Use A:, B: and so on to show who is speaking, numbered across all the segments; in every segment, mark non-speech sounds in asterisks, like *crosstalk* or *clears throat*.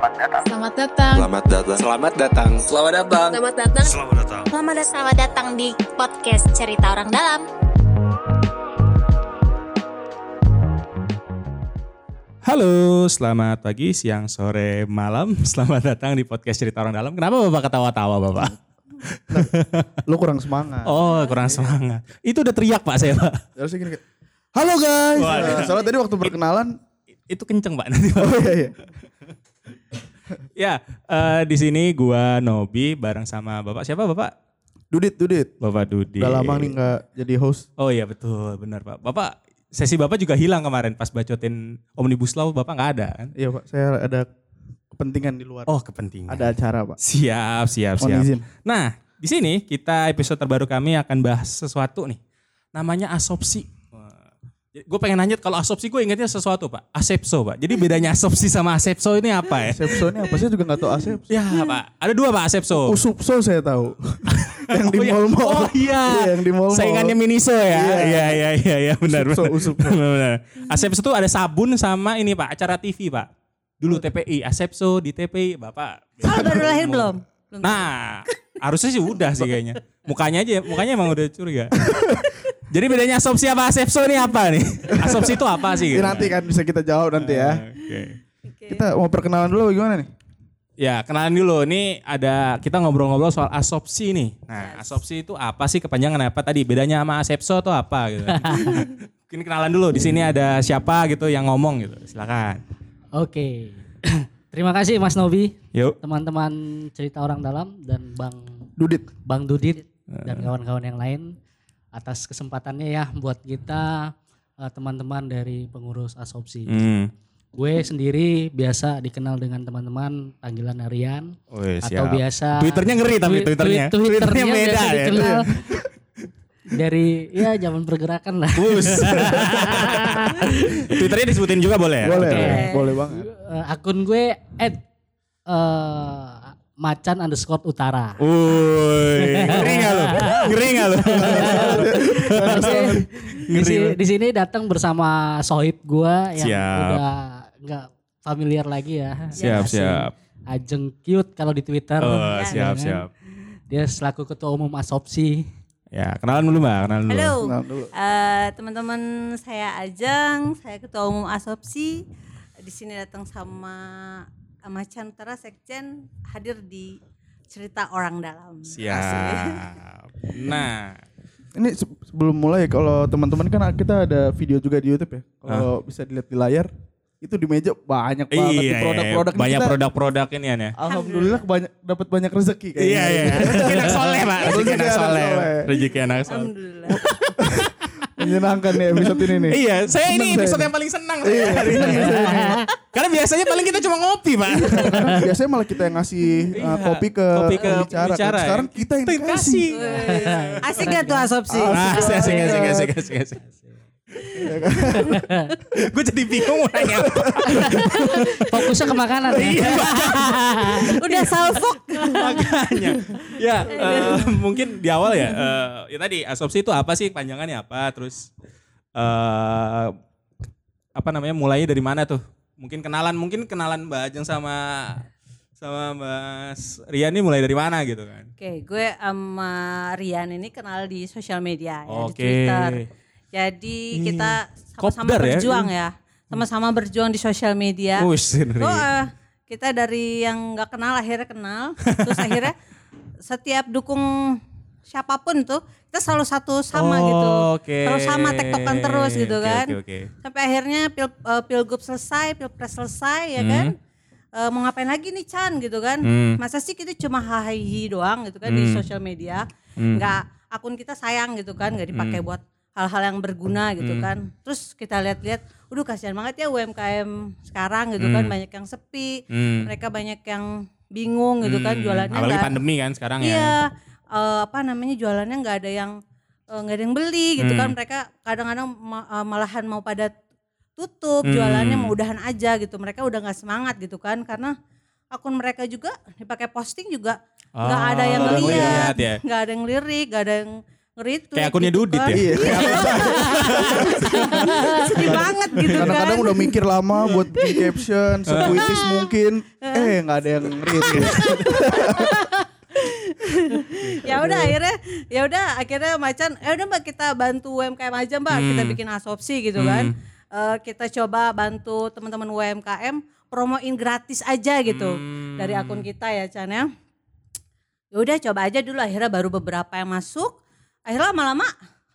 A: Selamat datang.
B: Selamat datang.
C: Selamat datang.
D: Selamat datang. Selamat datang.
B: Selamat datang.
D: Selamat datang.
E: Selamat datang. Selamat datang di podcast Cerita Orang Dalam.
F: Halo, selamat pagi, siang, sore, malam. *laughs* Selamat datang di podcast Cerita Orang Dalam. Kenapa Bapak ketawa-tawa, Bapak?
G: Lu kurang semangat. *laughs*
F: Oh, kurang semangat. Itu udah teriak, Pak, saya, Pak.
G: Harusnya gini Halo guys.
F: Waduh.
G: Nah, soalnya tadi waktu perkenalan,
F: Itu kenceng, Pak. Nanti, Pak.
G: oh iya iya.
F: Ya, eh, di sini gua Nobi bareng sama Bapak. Siapa, Bapak?
G: Dudit, Dudit.
F: Bapak Dudi.
G: Udah lama nih nggak jadi host.
F: Oh iya, betul. Benar, Pak. Bapak, sesi Bapak juga hilang kemarin pas bacotin Omnibus Law. Bapak nggak ada, kan?
G: Iya pak, saya ada kepentingan di luar.
F: Oh, kepentingan.
G: Ada acara pak.
F: Siap, siap, siap.
G: izin.
F: Nah, di sini kita episode terbaru kami akan bahas sesuatu nih. Namanya asopsi. Gue pengen nanya kalau asopsi gue ingetnya sesuatu pak. Asepso pak. Jadi bedanya asopsi sama asepso ini apa ya?
G: Asepso ini apa sih juga nggak tahu asepso.
F: ya pak. Ada dua pak asepso.
G: Usupso saya tahu. *laughs* yang di
F: Oh, iya.
G: mall-mall.
F: Oh iya.
G: yang di mall-mall.
F: Saingannya Miniso ya.
G: Iya.
F: Iya iya iya iya benar
G: Usupso,
F: benar.
G: usupso.
F: Benar, *laughs* benar. Asepso itu ada sabun sama ini pak acara TV pak. Dulu TPI, Asepso di TPI bapak.
E: Kalau baru lahir belum? Belum.
F: Nah, harusnya sih udah sih kayaknya. Mukanya aja, mukanya emang udah curiga. *laughs* Jadi bedanya asopsi sama asepso ini apa nih? *laughs* Asopsi itu apa sih? Gitu?
G: nanti kan bisa kita jawab nanti ya.
F: Oke.
G: Kita mau perkenalan dulu gimana nih?
F: Ya, kenalan dulu. Ini ada kita ngobrol-ngobrol soal asopsi nih. Nah, asopsi itu apa sih kepanjangan apa tadi? Bedanya sama asepso atau apa gitu. *laughs* Mungkin kenalan dulu. Di sini ada siapa gitu yang ngomong gitu. Silakan.
H: Oke. *clears throat* Terima kasih Mas Nobi,
F: Yuk.
H: teman-teman cerita orang dalam dan Bang
G: Dudit.
H: Bang Dudit dan kawan-kawan yang lain atas kesempatannya ya buat kita eh, teman-teman dari pengurus asopsi.
F: Hmm.
H: Gue sendiri biasa dikenal dengan teman-teman panggilan Arian
F: Wih,
H: atau
F: siap.
H: biasa
F: Twitternya ngeri tapi
H: Twi-
F: Twitternya.
H: twi- Twitternya
F: beda ya.
H: dikenal dari ya zaman pergerakan lah.
F: Bus. *laughs* Twitternya disebutin juga boleh ya?
G: Boleh,
H: Oke.
G: boleh banget.
H: Eh, akun gue at eh, macan underscore utara.
F: Woi, *laughs* ngeri gak lu? Ngeri gak lu?
H: di, sini, di sini datang bersama sohib gua yang
F: Siap.
H: udah nggak familiar lagi ya.
F: Siap,
H: Si
F: siap.
H: Ajeng cute kalau di Twitter.
F: Oh,
H: Ya
F: siap,
H: kan?
F: siap.
H: Dia selaku ketua umum Asopsi.
F: Ya, kenalan dulu Mbak, kenalan dulu.
E: Halo.
G: Dulu.
E: Eh, teman-teman saya Ajeng, saya Ketua Umum Asopsi. Di sini datang sama Macan Utara Sekjen hadir di cerita orang dalam.
F: Siap. *laughs* Nah,
G: Ini se- sebelum mulai kalau teman-teman kan kita ada video juga di YouTube ya. Kalau bisa dilihat di layar itu di meja banyak banget di
F: iya,
G: produk-produk ini
F: banyak
G: kita-
F: produk-produk ini ya.
G: Alhamdulillah banyak dapat banyak rezeki kayaknya.
F: Iya, iya. Rezeki anak soleh, Pak. Rezeki anak soleh.
G: soleh.
F: Rezeki anak soleh.
E: Alhamdulillah.
G: Menyenangkan nih episode ini nih.
F: Iya, saya ini
G: saya
F: episode yang paling senang saya hari ini. Karena biasanya paling kita cuma ngopi, Pak.
G: Biasanya malah kita yang ngasih uh,
F: Iya,
G: kopi ke,
F: kopi ke
G: pembicara.
F: pembicara, ya.
G: Sekarang kita yang dikasih.
E: Asik gak tuh Asopsi?
F: Asik, asik, asik, asik, asik, asik. *laughs* Gue jadi bingung *laughs* mau nanya apa.
H: Fokusnya ke makanan
F: Iya.
H: ya. *laughs*
E: Udah salfok.
F: Makanya. Ya, eh, mungkin di awal ya. eh, ya tadi asopsi itu apa sih? Panjangannya apa? Terus eh apa namanya? Mulainya dari mana tuh? Mungkin kenalan, mungkin kenalan Mbak Ajeng sama sama Mas Rian ini mulai dari mana gitu kan?
E: Oke, gue sama Rian ini kenal di sosial media ya, di
F: Oke.
E: Twitter. Jadi kita sama-sama
F: ya?
E: berjuang ya. Sama-sama berjuang di sosial media.
F: Sendiri.
E: Oh, eh, kita dari yang nggak kenal akhirnya kenal. Terus *laughs* akhirnya setiap dukung siapa pun tuh kita selalu satu sama
F: Oh,
E: gitu.
F: oke.
E: Selalu sama tektokan terus gitu
F: Oke,
E: kan.
F: oke, oke.
E: Sampai akhirnya pil, eh, pilgub selesai, pilpres selesai ya kan. Eh, mau ngapain lagi nih Chan gitu kan.
F: Hmm.
E: Masa sih kita cuma hahihi doang gitu kan di
F: Hmm.
E: sosial media.
F: Hmm.
E: Nggak akun kita sayang gitu kan, nggak dipakai buat hal-hal yang berguna gitu
F: Hmm.
E: kan. Terus kita lihat-lihat, udah kasihan banget ya UMKM sekarang gitu kan,
F: Hmm.
E: banyak yang sepi,
F: Hmm.
E: mereka banyak yang bingung gitu kan
F: Hmm.
E: jualannya
F: Apalagi
E: nggak-
F: pandemi kan sekarang ya.
E: Iya, eh, apa namanya jualannya nggak ada yang eh, nggak ada yang beli gitu
F: Hmm.
E: kan. Mereka kadang-kadang ma- eh, malahan mau pada tutup
F: Hmm.
E: jualannya mau udahan aja gitu. Mereka udah nggak semangat gitu kan karena akun mereka juga dipakai posting juga nggak ada yang
F: Oh,
E: ngeliat
F: ya.
E: nggak ada yang lirik, nggak ada yang nge-retweet.
F: Kayak akunnya
E: gitu
F: Dudit
E: kan.
F: ya?
G: Iya. *laughs*
E: Sedih banget gitu
G: Kadang-kadang
E: kan.
G: udah mikir lama buat bikin caption, *laughs* sepuitis mungkin. Eh
E: kan
G: Eh nggak ada yang retweet. *laughs*
E: ya udah akhirnya ya udah akhirnya macan ya udah mbak kita bantu UMKM aja mbak kita bikin asopsi gitu kan Eh, kita coba bantu teman-teman UMKM promoin gratis aja gitu dari akun kita ya Chan ya ya udah coba aja dulu akhirnya baru beberapa yang masuk akhirnya lama-lama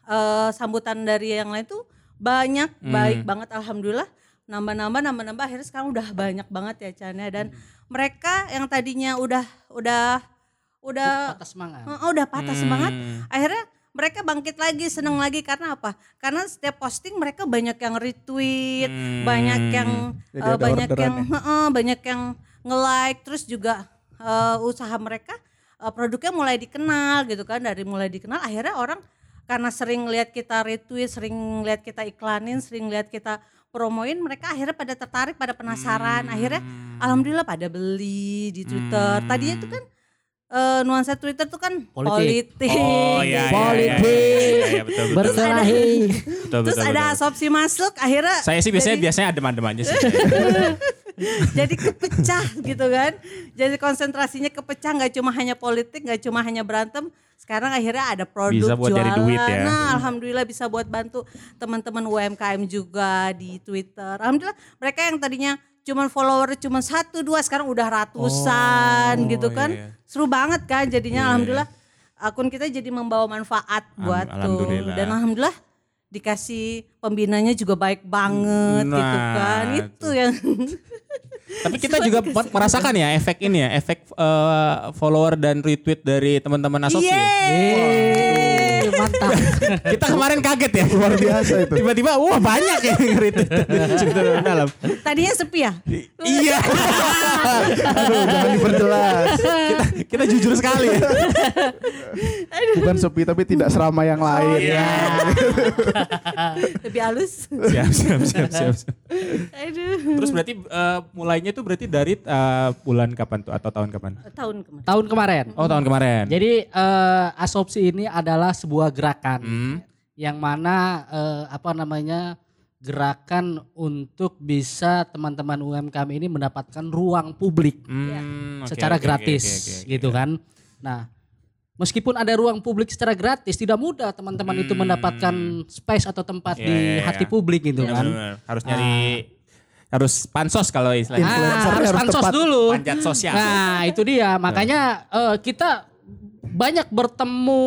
E: eh, sambutan dari yang lain tuh banyak baik banget alhamdulillah nambah-nambah nambah-nambah akhirnya sekarang udah banyak banget ya Chan ya dan mereka yang tadinya udah udah udah
H: Patah semangat.
E: Oh, udah patah semangat.
F: Hmm.
E: Akhirnya mereka bangkit lagi, seneng lagi karena apa? Karena setiap posting mereka banyak yang retweet,
F: Hmm.
E: banyak yang
G: Jadi ada
E: banyak yang heeh, banyak yang nge-like, terus juga eh, usaha mereka eh, produknya mulai dikenal gitu kan. Dari mulai dikenal akhirnya orang karena sering lihat kita retweet, sering lihat kita iklanin, sering lihat kita promoin, mereka akhirnya pada tertarik, pada penasaran. Akhirnya alhamdulillah pada beli di Twitter. Tadinya itu kan eh, nuansa Twitter tuh kan
H: Politik.
E: politik.
F: Oh iya, iya, iya,
H: Politik.
F: iya, iya, iya,
E: Terus
F: betul,
E: ada
F: betul.
E: asopsi masuk akhirnya
F: Saya sih biasanya
E: jadi,
F: biasanya adem-adem aja sih. *laughs* *laughs*
E: jadi kepecah gitu kan. Jadi konsentrasinya kepecah nggak cuma hanya politik, nggak cuma hanya berantem. Sekarang akhirnya ada produk
F: Bisa buat
E: jualan.
F: duit ya.
E: Nah, alhamdulillah bisa buat bantu teman-teman UMKM juga di Twitter. Alhamdulillah mereka yang tadinya cuman follower cuma satu dua sekarang udah ratusan
F: Oh,
E: gitu kan.
F: iya, iya.
E: Seru banget kan jadinya
F: Iya,
E: alhamdulillah akun kita jadi membawa manfaat buat tuh. Dan alhamdulillah dikasih pembinanya juga baik banget gitu
F: Nah,
E: kan. Itu yang *laughs*
F: Tapi kita juga mer- merasakan ya efek ini ya, efek eh, follower dan retweet dari teman-teman asopsi. ya.
H: Yeay, mantap. *laughs*
F: Kita kemarin kaget ya.
G: Luar biasa itu.
F: Tiba-tiba wah banyak ya. Sebetulnya *laughs* dalam.
E: tadinya sepi ya.
F: Iya. *laughs*
G: Aduh jangan diperjelas.
F: kita, kita jujur sekali ya.
G: Bukan sepi tapi tidak seramai yang lain.
F: Iya.
E: Lebih halus.
F: Siap, siap, siap, siap. siap.
E: Aduh.
F: Terus berarti eh, mulainya tuh berarti dari eh, bulan kapan tuh atau tahun kapan?
E: Tahun kemarin.
H: Tahun kemarin.
F: Oh tahun kemarin.
H: Jadi eh, asopsi ini adalah sebuah gerakan
F: Hmm.
H: yang mana eh, apa namanya gerakan untuk bisa teman-teman UMKM ini mendapatkan ruang publik
F: Hmm, oke,
H: secara
F: oke, oke,
H: gratis
F: oke, oke, oke.
H: gitu kan. Nah, meskipun ada ruang publik secara gratis tidak mudah teman-teman itu
F: Hmm.
H: mendapatkan space atau tempat
F: Iya,
H: di
F: iya,
H: hati
F: iya.
H: publik gitu
F: Benar,
H: kan.
F: benar. Harus nyari harus pansos kalau istilahnya.
H: Ah, harus
G: harus
H: pansos
G: tepat.
H: dulu.
F: Panjat sosial.
H: Nah, itu dia. Makanya eh, kita banyak bertemu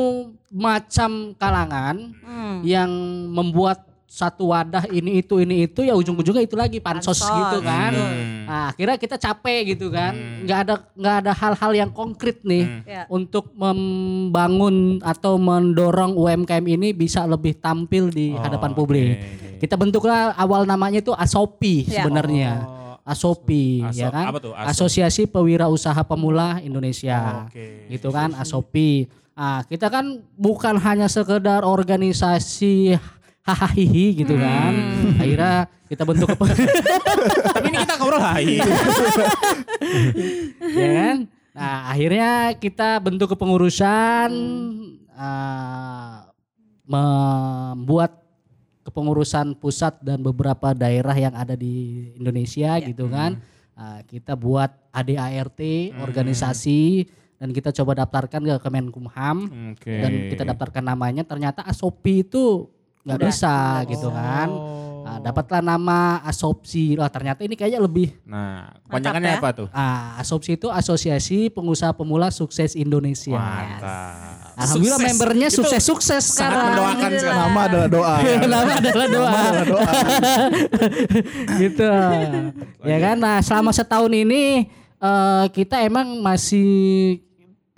H: macam kalangan
E: Hmm.
H: yang membuat satu wadah ini itu ini itu ya ujung-ujungnya itu lagi pansos,
E: Pansos,
H: gitu kan.
F: Hmm.
H: Nah, akhirnya kita capek gitu kan. nggak ada nggak ada hal-hal yang konkret nih
F: Hmm.
E: Ya.
H: untuk membangun atau mendorong UMKM ini bisa lebih tampil di
F: Oh,
H: hadapan publik.
F: oke.
H: Kita bentuklah awal namanya itu Asopi
E: Ya.
H: sebenarnya.
F: Oh,
H: Asopi
F: Aso-
H: ya kan?
F: apa tuh? Aso-
H: Asosiasi Pewirausaha Pemula Indonesia.
F: Oke.
H: Gitu kan Asopi. Ah, kita kan bukan hanya sekedar organisasi hahaha gitu kan. Akhirnya kita bentuk kepe- *laughs*
F: Tapi ini kita ngobrol hai. *laughs*
H: ya kan? Nah, akhirnya kita bentuk kepengurusan ah, membuat kepengurusan pusat dan beberapa daerah yang ada di Indonesia gitu kan. Ah, kita buat ADART organisasi dan kita coba daftarkan ke Kemenkumham
F: Oke.
H: dan kita daftarkan namanya ternyata Asopi itu nggak bisa gitu kan. Nah, dapatlah nama Asopsi. Lah ternyata ini kayaknya lebih
F: Nah, kepanjangannya
E: ya.
F: apa tuh?
H: Ah, Asopsi itu Asosiasi Pengusaha Pemula Sukses Indonesia.
F: Mantap.
H: Alhamdulillah
F: Sukses.
H: membernya sukses-sukses
F: Sangat
H: sekarang.
F: mendoakan sekali.
G: Nama adalah doa. *laughs*
H: Nama adalah doa.
G: Nama adalah doa. *laughs*
H: gitu. ya kan? Nah, selama setahun ini eh, kita emang masih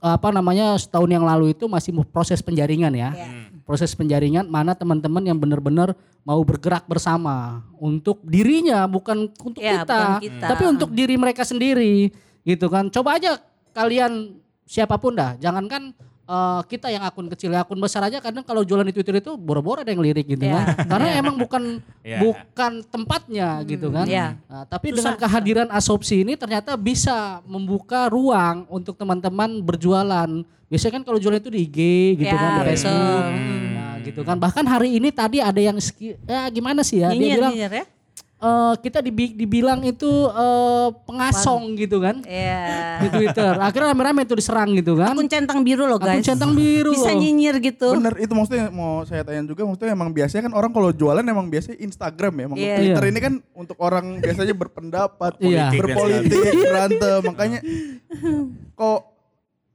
H: apa namanya setahun yang lalu itu masih proses penjaringan ya.
E: Ya.
H: Proses penjaringan mana teman-teman yang benar-benar mau bergerak bersama untuk dirinya bukan untuk
E: Ya,
H: kita,
E: bukan kita.
H: tapi untuk diri mereka sendiri gitu kan. Coba aja kalian siapa pun dah, jangankan eh, kita yang akun kecil, ya, akun besar aja kadang kalau jualan di Twitter itu boro-boro ada yang lirik gitu
E: Ya.
H: kan. *laughs* Karena emang bukan
F: Ya.
H: bukan tempatnya gitu kan.
E: ya.
H: Nah, tapi dengan kehadiran asopsi ini ternyata bisa membuka ruang untuk teman-teman berjualan. Biasanya kan kalau jualan itu di IG gitu
E: Ya,
H: kan, di. Facebook.
F: Hmm.
H: Nah, gitu kan. Bahkan hari ini tadi ada yang ski- ya gimana sih ya? Dia
E: Nyinyir,
H: bilang
E: nyinyir ya.
H: Eh, kita dibi- dibilang itu eh, pengasong gitu kan
E: Iya.
H: di Twitter. Akhirnya rame-rame itu diserang gitu kan.
E: Akun centang biru loh
H: Akun
E: guys.
H: centang biru.
E: Bisa nyinyir gitu.
G: Bener itu maksudnya mau saya tanya juga maksudnya emang biasanya kan orang kalau jualan emang biasanya Instagram ya. Emang
E: Iya.
G: Twitter
H: Iya.
G: ini kan untuk orang biasanya berpendapat,
H: Iya.
G: berpolitik, *laughs* berantem. Makanya kok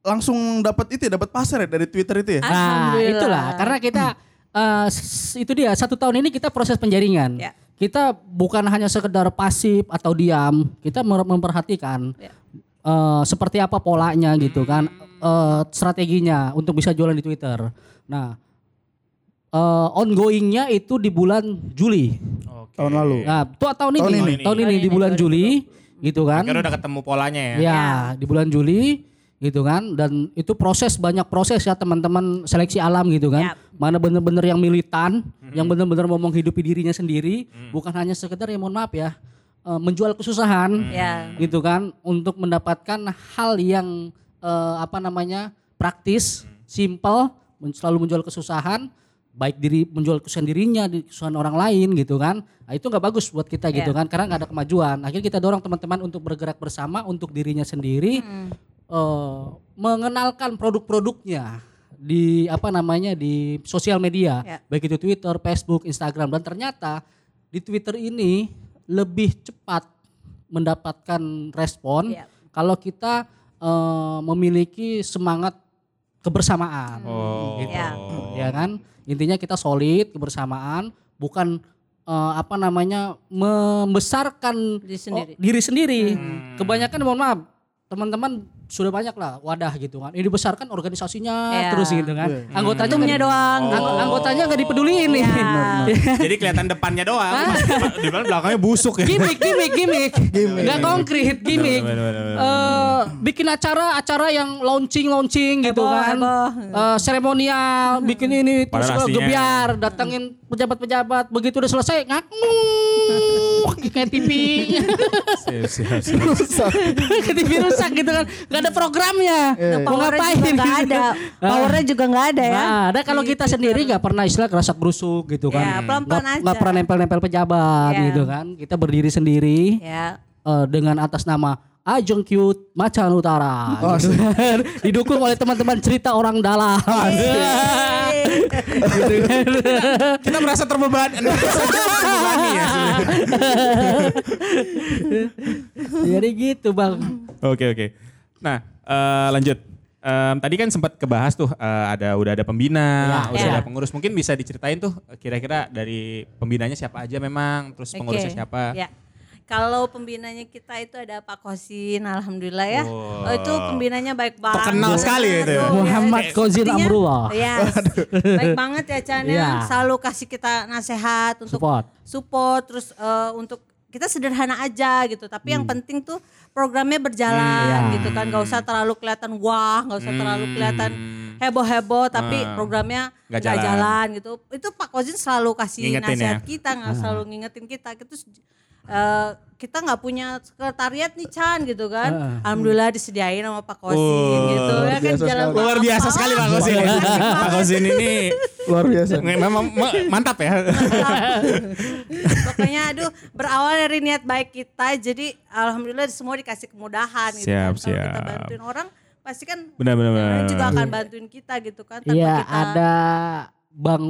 G: langsung dapat itu ya, dapat pasar ya dari Twitter itu ya.
H: Nah,
E: Alhamdulillah.
H: itulah karena kita eh, s- itu dia satu tahun ini kita proses penjaringan.
E: Ya.
H: Kita bukan hanya sekedar pasif atau diam, kita memperhatikan
E: Ya.
H: eh, seperti apa polanya gitu kan, eh, strateginya untuk bisa jualan di Twitter. Nah, eh, ongoingnya itu di bulan Juli.
G: Tahun lalu.
H: Nah, tuh tahun ini,
G: Tahun
H: tahun
G: ini.
H: ini,
E: Tahun ini,
H: di bulan Juli, gitu kan?
F: Akhirnya udah ketemu polanya ya.
H: Ya, di bulan Juli gitu kan dan itu proses banyak proses ya teman-teman seleksi alam gitu kan.
E: Yap.
H: Mana bener-bener yang militan, yang bener-bener mau menghidupi dirinya sendiri, bukan hanya sekedar ya mohon maaf ya eh, menjual kesusahan
E: Ya.
H: gitu kan untuk mendapatkan hal yang eh, apa namanya praktis, simple, men- selalu menjual kesusahan baik diri menjual kesusahan dirinya, di kesusahan orang lain gitu kan. Nah, itu nggak bagus buat kita gitu
E: Iya.
H: kan karena nggak ada kemajuan. Akhirnya kita dorong teman-teman untuk bergerak bersama untuk dirinya sendiri eh, mengenalkan produk-produknya di apa namanya di sosial media,
E: Ya.
H: baik itu Twitter, Facebook, Instagram dan ternyata di Twitter ini lebih cepat mendapatkan respon
E: Ya.
H: kalau kita eh, memiliki semangat kebersamaan.
F: Oh.
H: Gitu.
E: Ya.
H: Ya kan? Intinya kita solid kebersamaan, bukan eh, apa namanya membesarkan
E: Diri sendiri.
H: oh, diri sendiri. Kebanyakan mohon maaf, teman-teman sudah banyak lah wadah gitu kan. Ini dibesarkan organisasinya
E: Ya.
H: terus gitu kan. Anggotanya
E: Untungnya
H: nggak-
E: doang.
H: Ang- anggotanya nggak dipeduliin nih.
E: Ya. *laughs*
F: Jadi kelihatan depannya doang. Di mana belakangnya busuk ya.
H: gimik, gimik, gimik. Nggak konkret, gimik.
F: Bener.
H: Bikin acara acara yang launching launching gitu kan
E: heboh.
H: Eh, seremonial bikin ini terus
F: Padahal
H: kalau
F: aslinya-
H: gebiar datengin pejabat-pejabat begitu udah selesai ngaku *laughs* kayak TV
F: Siap, siap, siap. *laughs*
H: kayak TV rusak gitu kan nggak ada programnya mau
E: Powernya
H: ngapain gitu.
E: ada. *laughs* Powernya juga nggak ada ya.
H: Nah, ada kalau kita sendiri nggak pernah istilah kerasa gerusuk gitu kan.
E: Ya, pelan-pelan
H: Nggak-
E: aja.
H: nggak pernah nempel-nempel pejabat
E: Ya.
H: gitu kan. Kita berdiri sendiri
E: Ya.
H: eh, dengan atas nama Ajeng Cute Macan Utara. gitu kan. Didukung oleh teman-teman cerita orang dalam. gitu kan.
F: Kita merasa terbebani. terbebani ya.
H: Jadi gitu bang.
F: Oke oke. Nah eh, lanjut. Em, tadi kan sempat kebahas tuh eh, ada udah ada pembina,
H: Ya.
F: udah
E: Ya.
F: ada pengurus. Mungkin bisa diceritain tuh kira-kira dari pembinanya siapa aja memang, terus pengurusnya
E: Oke.
F: siapa?
E: Ya. Kalau pembinanya kita itu ada Pak Kosin, alhamdulillah ya.
F: Wow.
E: Oh, itu pembinanya baik banget.
F: Terkenal sekali itu ya.
E: Aduh,
H: Muhammad
E: ya,
H: Kozin
E: sepertinya-
H: Amrullah.
E: Yes. baik banget ya Chan ya.
H: Iya.
E: Selalu kasih kita nasehat untuk
H: Support.
E: support, terus eh, untuk kita sederhana aja gitu. Tapi yang penting tuh programnya berjalan
H: Hmm, iya.
E: gitu kan. Gak usah terlalu kelihatan wah, gak usah terlalu kelihatan
F: Hmm.
E: heboh-heboh. Tapi
F: Ah.
E: programnya
F: Nggak
E: nggak
F: jalan.
E: jalan. gitu. Itu Pak Kozin selalu kasih
F: Ngingetin
E: nasihat
F: ya?
E: kita, nggak selalu ngingetin kita. Terus eh, kita nggak punya sekretariat nih Chan gitu kan. Alhamdulillah disediain sama Pak Kosin
F: Oh,
E: gitu. Ya kan jalan
G: sekali.
F: Luar biasa sekali Pak Kosin. Pak Kosin ini *laughs*
G: Luar biasa.
F: memang ma- mantap ya.
E: Pokoknya aduh berawal dari niat baik kita jadi alhamdulillah semua dikasih kemudahan gitu
F: Siap,
E: kan. Kalau kita
F: siap.
E: bantuin orang pasti kan
F: Benar benar.
E: juga akan bantuin kita gitu kan tanpa
H: Iya
E: kita
H: ada Bang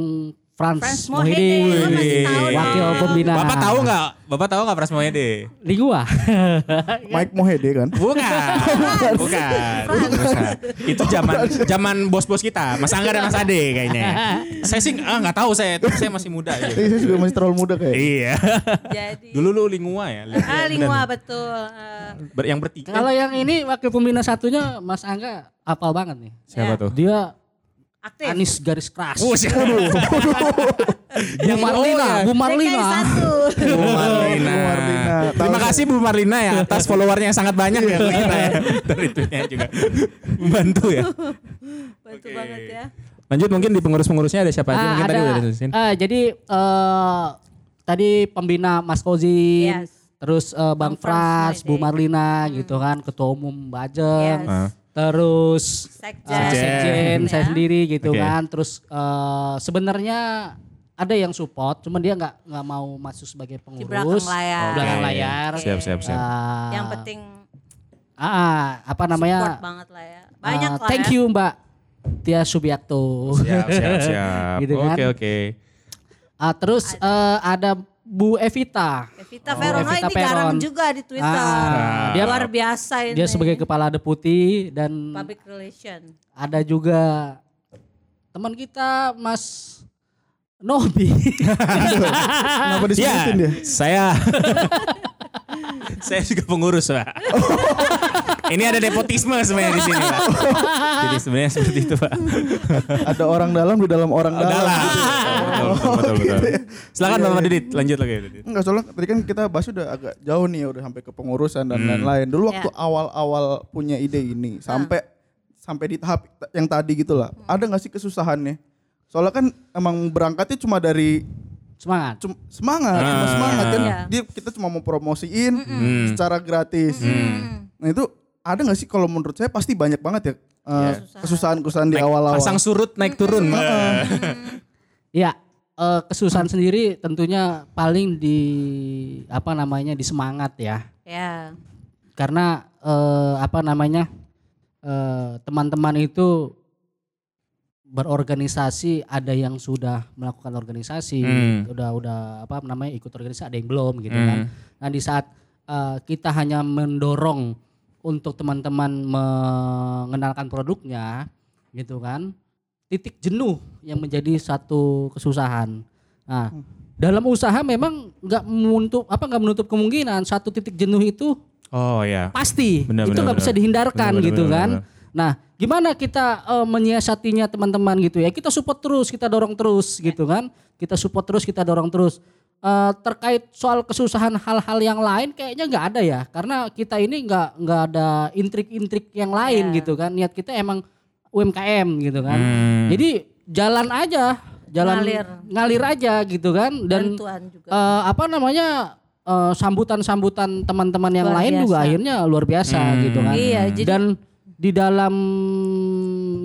H: Frans,
E: Frans
H: Mohede, wakil pembina.
F: Bapak tahu nggak? Bapak tahu nggak Pras Mohede?
H: Di gua. *laughs*
G: Mike Mohede kan.
F: Bukan, bukan. Bukan. Itu zaman zaman bos-bos kita, Mas Angga dan Mas Ade kayaknya. *laughs* Saya sih ah, nggak tahu saya, tapi saya masih muda. Gitu.
G: saya juga masih terlalu muda kayak.
F: Iya.
E: jadi
F: Dulu lu lingua ya?
E: ah lingua betul
F: Ber- yang bertiga.
H: Kalau yang ini wakil pembina satunya Mas Angga apal banget nih.
F: Siapa
E: Ya.
F: tuh?
H: Dia
E: aktif
H: Anis garis keras. *laughs*
F: Oh?
H: Bu Marlina, Bu Marlina.
F: Bu Marlina.
G: Bu Marlina.
F: Terima kasih Bu Marlina ya atas *laughs* followernya yang sangat banyak ya kita ya. *laughs* Dari itunya juga membantu ya.
E: bantu
F: Oke.
E: banget ya
F: Lanjut mungkin di pengurus-pengurusnya ada siapa aja?
H: Ah,
F: Mungkin tadi
H: ada.
F: udah ditulisin.
H: Ah, jadi eh, tadi pembina Mas Kozin,
E: Yes.
H: terus eh, Bang
E: Bang Frans
H: Frans, Bu. Marlina gitu kan, ketua umum Bajeng.
E: Yes.
F: Ah.
H: Terus
E: Sekjen.
H: eh, sekjen
E: Ya.
H: saya sendiri gitu
F: Oke.
H: kan. Terus eh, sebenarnya ada yang support, cuman dia nggak nggak mau masuk sebagai
E: Di
H: pengurus.
E: belakang layar.
H: Di belakang
F: Oke.
H: layar.
F: Siap, siap, siap.
H: Ah,
E: Yang penting
H: ah, apa
E: support
H: namanya?
E: banget lah ya. Banyak
H: ah,
E: lah
H: Thank
E: ya.
H: you Mbak Tia Subiakto.
F: Siap, siap, siap. *laughs*
H: Gitu kan.
F: Oke, oke.
H: Ah, terus eh, ada Bu Evita.
E: Evita
H: Oh,
E: Verono
H: Evita
E: ini garang
H: Peron.
E: juga di Twitter.
H: Ah,
F: dia-
E: Luar biasa ini.
H: Dia sebagai kepala deputi dan
E: public relation.
H: ada juga teman kita Mas Nobi. *laughs*
G: Kenapa
F: Ya,
G: disebutin dia? *laughs*
F: saya *laughs* *laughs* saya juga pengurus, Pak. *laughs* Ini ada nepotisme sebenarnya di sini, Pak. Jadi sebenarnya seperti itu, Pak. *laughs*
G: Ada orang dalam di dalam orang dalam.
F: Dalam.
G: gitu.
F: Betul, betul, betul, betul. Silakan Bapak Didit, lanjut lagi. Didit.
G: Enggak soalnya tadi kan kita bahas udah agak jauh nih ya udah sampai ke pengurusan dan lain-lain. Dulu waktu
E: Ya.
G: awal-awal punya ide ini sampai sampai di tahap yang tadi gitu lah. Ada nggak sih kesusahannya? Soalnya kan emang berangkatnya cuma dari
H: Semangat.
G: cum- semangat, cuma semangat kan.
E: Iya.
G: Dia kita cuma mau promosiin secara gratis. Nah itu ada nggak sih kalau menurut saya pasti banyak banget ya eh, kesusahan-kesusahan di awal-awal.
F: Pasang surut, naik turun.
H: Ya, eh, kesusahan sendiri tentunya paling di apa namanya di semangat ya.
E: Ya.
H: Karena eh, apa namanya eh, teman-teman itu berorganisasi ada yang sudah melakukan organisasi
F: Hmm.
H: udah udah apa namanya ikut organisasi ada yang belum gitu
F: Hmm.
H: kan nah di saat eh, kita hanya mendorong untuk teman-teman mengenalkan produknya gitu kan titik jenuh yang menjadi satu kesusahan nah dalam usaha memang nggak menutup apa nggak menutup kemungkinan satu titik jenuh itu
F: Oh ya.
H: pasti
F: Benar,
H: itu nggak bisa dihindarkan
F: Benar, benar,
H: gitu
F: benar,
H: kan.
F: benar.
H: Nah, gimana kita eh, menyiasatinya teman-teman gitu ya? Kita support terus, kita dorong terus
F: Ya.
H: gitu kan. Kita support terus, kita dorong terus. Eh, terkait soal kesusahan hal-hal yang lain kayaknya nggak ada ya, karena kita ini nggak nggak ada intrik-intrik yang lain
E: Ya.
H: gitu kan. Niat kita emang UMKM gitu kan.
F: Hmm.
H: Jadi jalan aja, jalan
E: Ngalir.
H: ngalir aja gitu kan. Dan
E: Bantuan juga.
H: eh, apa namanya eh, sambutan-sambutan teman-teman yang
E: Luar
H: lain juga
E: biasa.
H: akhirnya luar biasa
F: Hmm.
H: gitu kan.
E: Iya, jadi-
H: Dan di dalam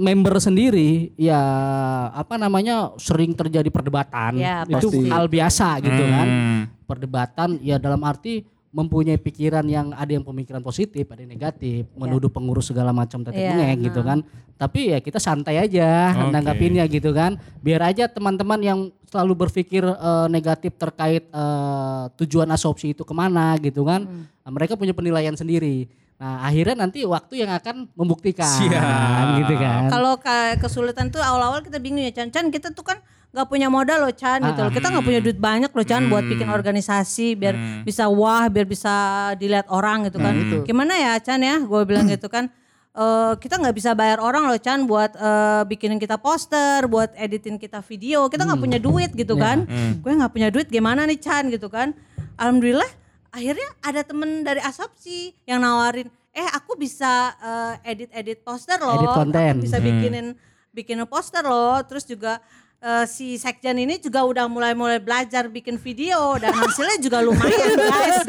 H: member sendiri ya apa namanya sering terjadi perdebatan.
E: Ya,
H: Itu
G: pasti.
H: hal biasa gitu kan.
F: Hmm.
H: Perdebatan ya dalam arti mempunyai pikiran yang ada yang pemikiran positif, ada yang negatif, menuduh pengurus segala macam tetek
E: Iya,
H: bengek gitu kan. Tapi ya kita santai aja nanggapinnya gitu kan. Biar aja teman-teman yang selalu berpikir eh, negatif terkait eh, tujuan asopsi itu ke mana gitu kan. Nah, mereka punya penilaian sendiri. Nah akhirnya nanti waktu yang akan membuktikan
F: Siap.
H: gitu kan.
E: Kalau kayak kesulitan tuh awal-awal kita bingung ya Chan. Chan kita tuh kan nggak punya modal loh Chan gitu loh. Kita nggak punya duit banyak loh Chan buat bikin organisasi biar bisa wah, biar bisa dilihat orang gitu kan. Gimana ya Chan ya? Gue bilang *clears throat* gitu kan. eh, kita nggak bisa bayar orang loh Chan buat eh, bikinin kita poster, buat editin kita video. Kita nggak punya duit gitu kan. Gue nggak punya duit gimana nih Chan gitu kan. Alhamdulillah akhirnya ada temen dari Asopsi yang nawarin, eh aku bisa eh, edit-edit poster loh,
H: Edit konten.
E: Aku bisa bikinin bikinin poster loh, terus juga eh, si Sekjen ini juga udah mulai-mulai belajar bikin video dan hasilnya juga lumayan guys. *laughs*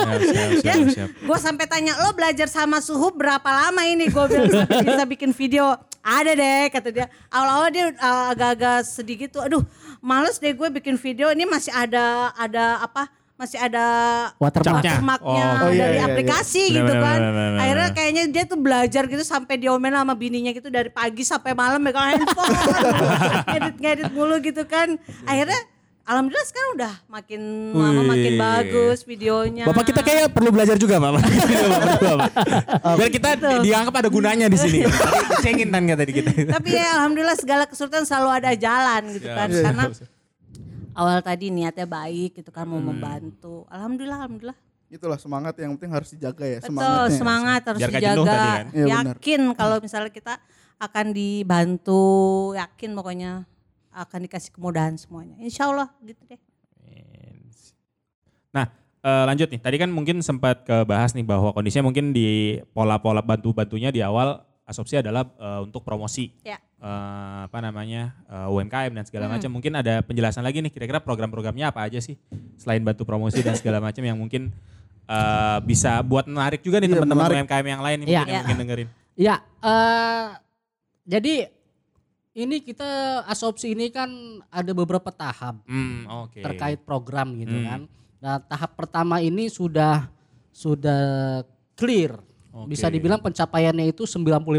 F: Siap, siap, siap, siap.
E: Gue sampai tanya lo belajar sama suhu berapa lama ini? Gue bisa bikin video. Ada deh kata dia. Awal-awal dia uh, agak-agak sedih gitu. Aduh, males deh gue bikin video. Ini masih ada ada apa? Masih ada
H: Watermark.
E: Watermarknya
G: Oh, iya,
E: dari
G: iya, iya.
E: aplikasi
F: Benar,
E: gitu kan.
F: benar, benar, benar.
E: Akhirnya kayaknya dia tuh belajar gitu sampai diomelin sama bininya gitu dari pagi sampai malam megang handphone. *laughs* Ngedit-ngedit mulu gitu kan. Akhirnya Alhamdulillah sekarang udah makin lama makin
F: Wih.
E: bagus videonya.
F: Bapak kita kayak perlu belajar juga Pak. Berdua, *laughs* Pak. Biar kita di- dianggap ada gunanya di sini. *laughs* Tadi Cengin kan kata di kita.
E: Tapi ya alhamdulillah segala kesulitan selalu ada jalan gitu kan.
F: Siap,
E: Karena. Awal tadi niatnya baik gitu kan
F: Hmm.
E: mau membantu. Alhamdulillah alhamdulillah.
G: Itulah semangat yang penting harus dijaga ya
E: Betul,
G: semangatnya.
E: semangat harus
F: Biar
E: dijaga.
F: tadi kan.
G: Iya, benar.
E: yakin kalau misalnya kita akan dibantu, yakin pokoknya akan dikasih kemudahan semuanya. Insya Allah gitu deh.
F: Nah, eh, lanjut nih. Tadi kan mungkin sempat kebahas nih bahwa kondisinya mungkin di pola-pola bantu-bantunya di awal asopsi adalah eh, untuk promosi.
E: Ya.
F: Eh, apa namanya eh, UMKM dan segala macam. Mungkin ada penjelasan lagi nih. Kira-kira program-programnya apa aja sih selain bantu promosi dan segala macam yang mungkin eh, bisa buat menarik juga nih
G: Iya,
F: teman-teman. UMKM yang lain
H: Iya.
F: mungkin yang
E: Iya.
F: mungkin dengerin.
H: Ya, eh, jadi ini kita asopsi ini kan ada beberapa tahap
F: Hmm, oke.
H: terkait program gitu
F: Hmm.
H: kan. Nah, tahap pertama ini sudah sudah clear.
F: Oke.
H: Bisa dibilang pencapaiannya itu 95%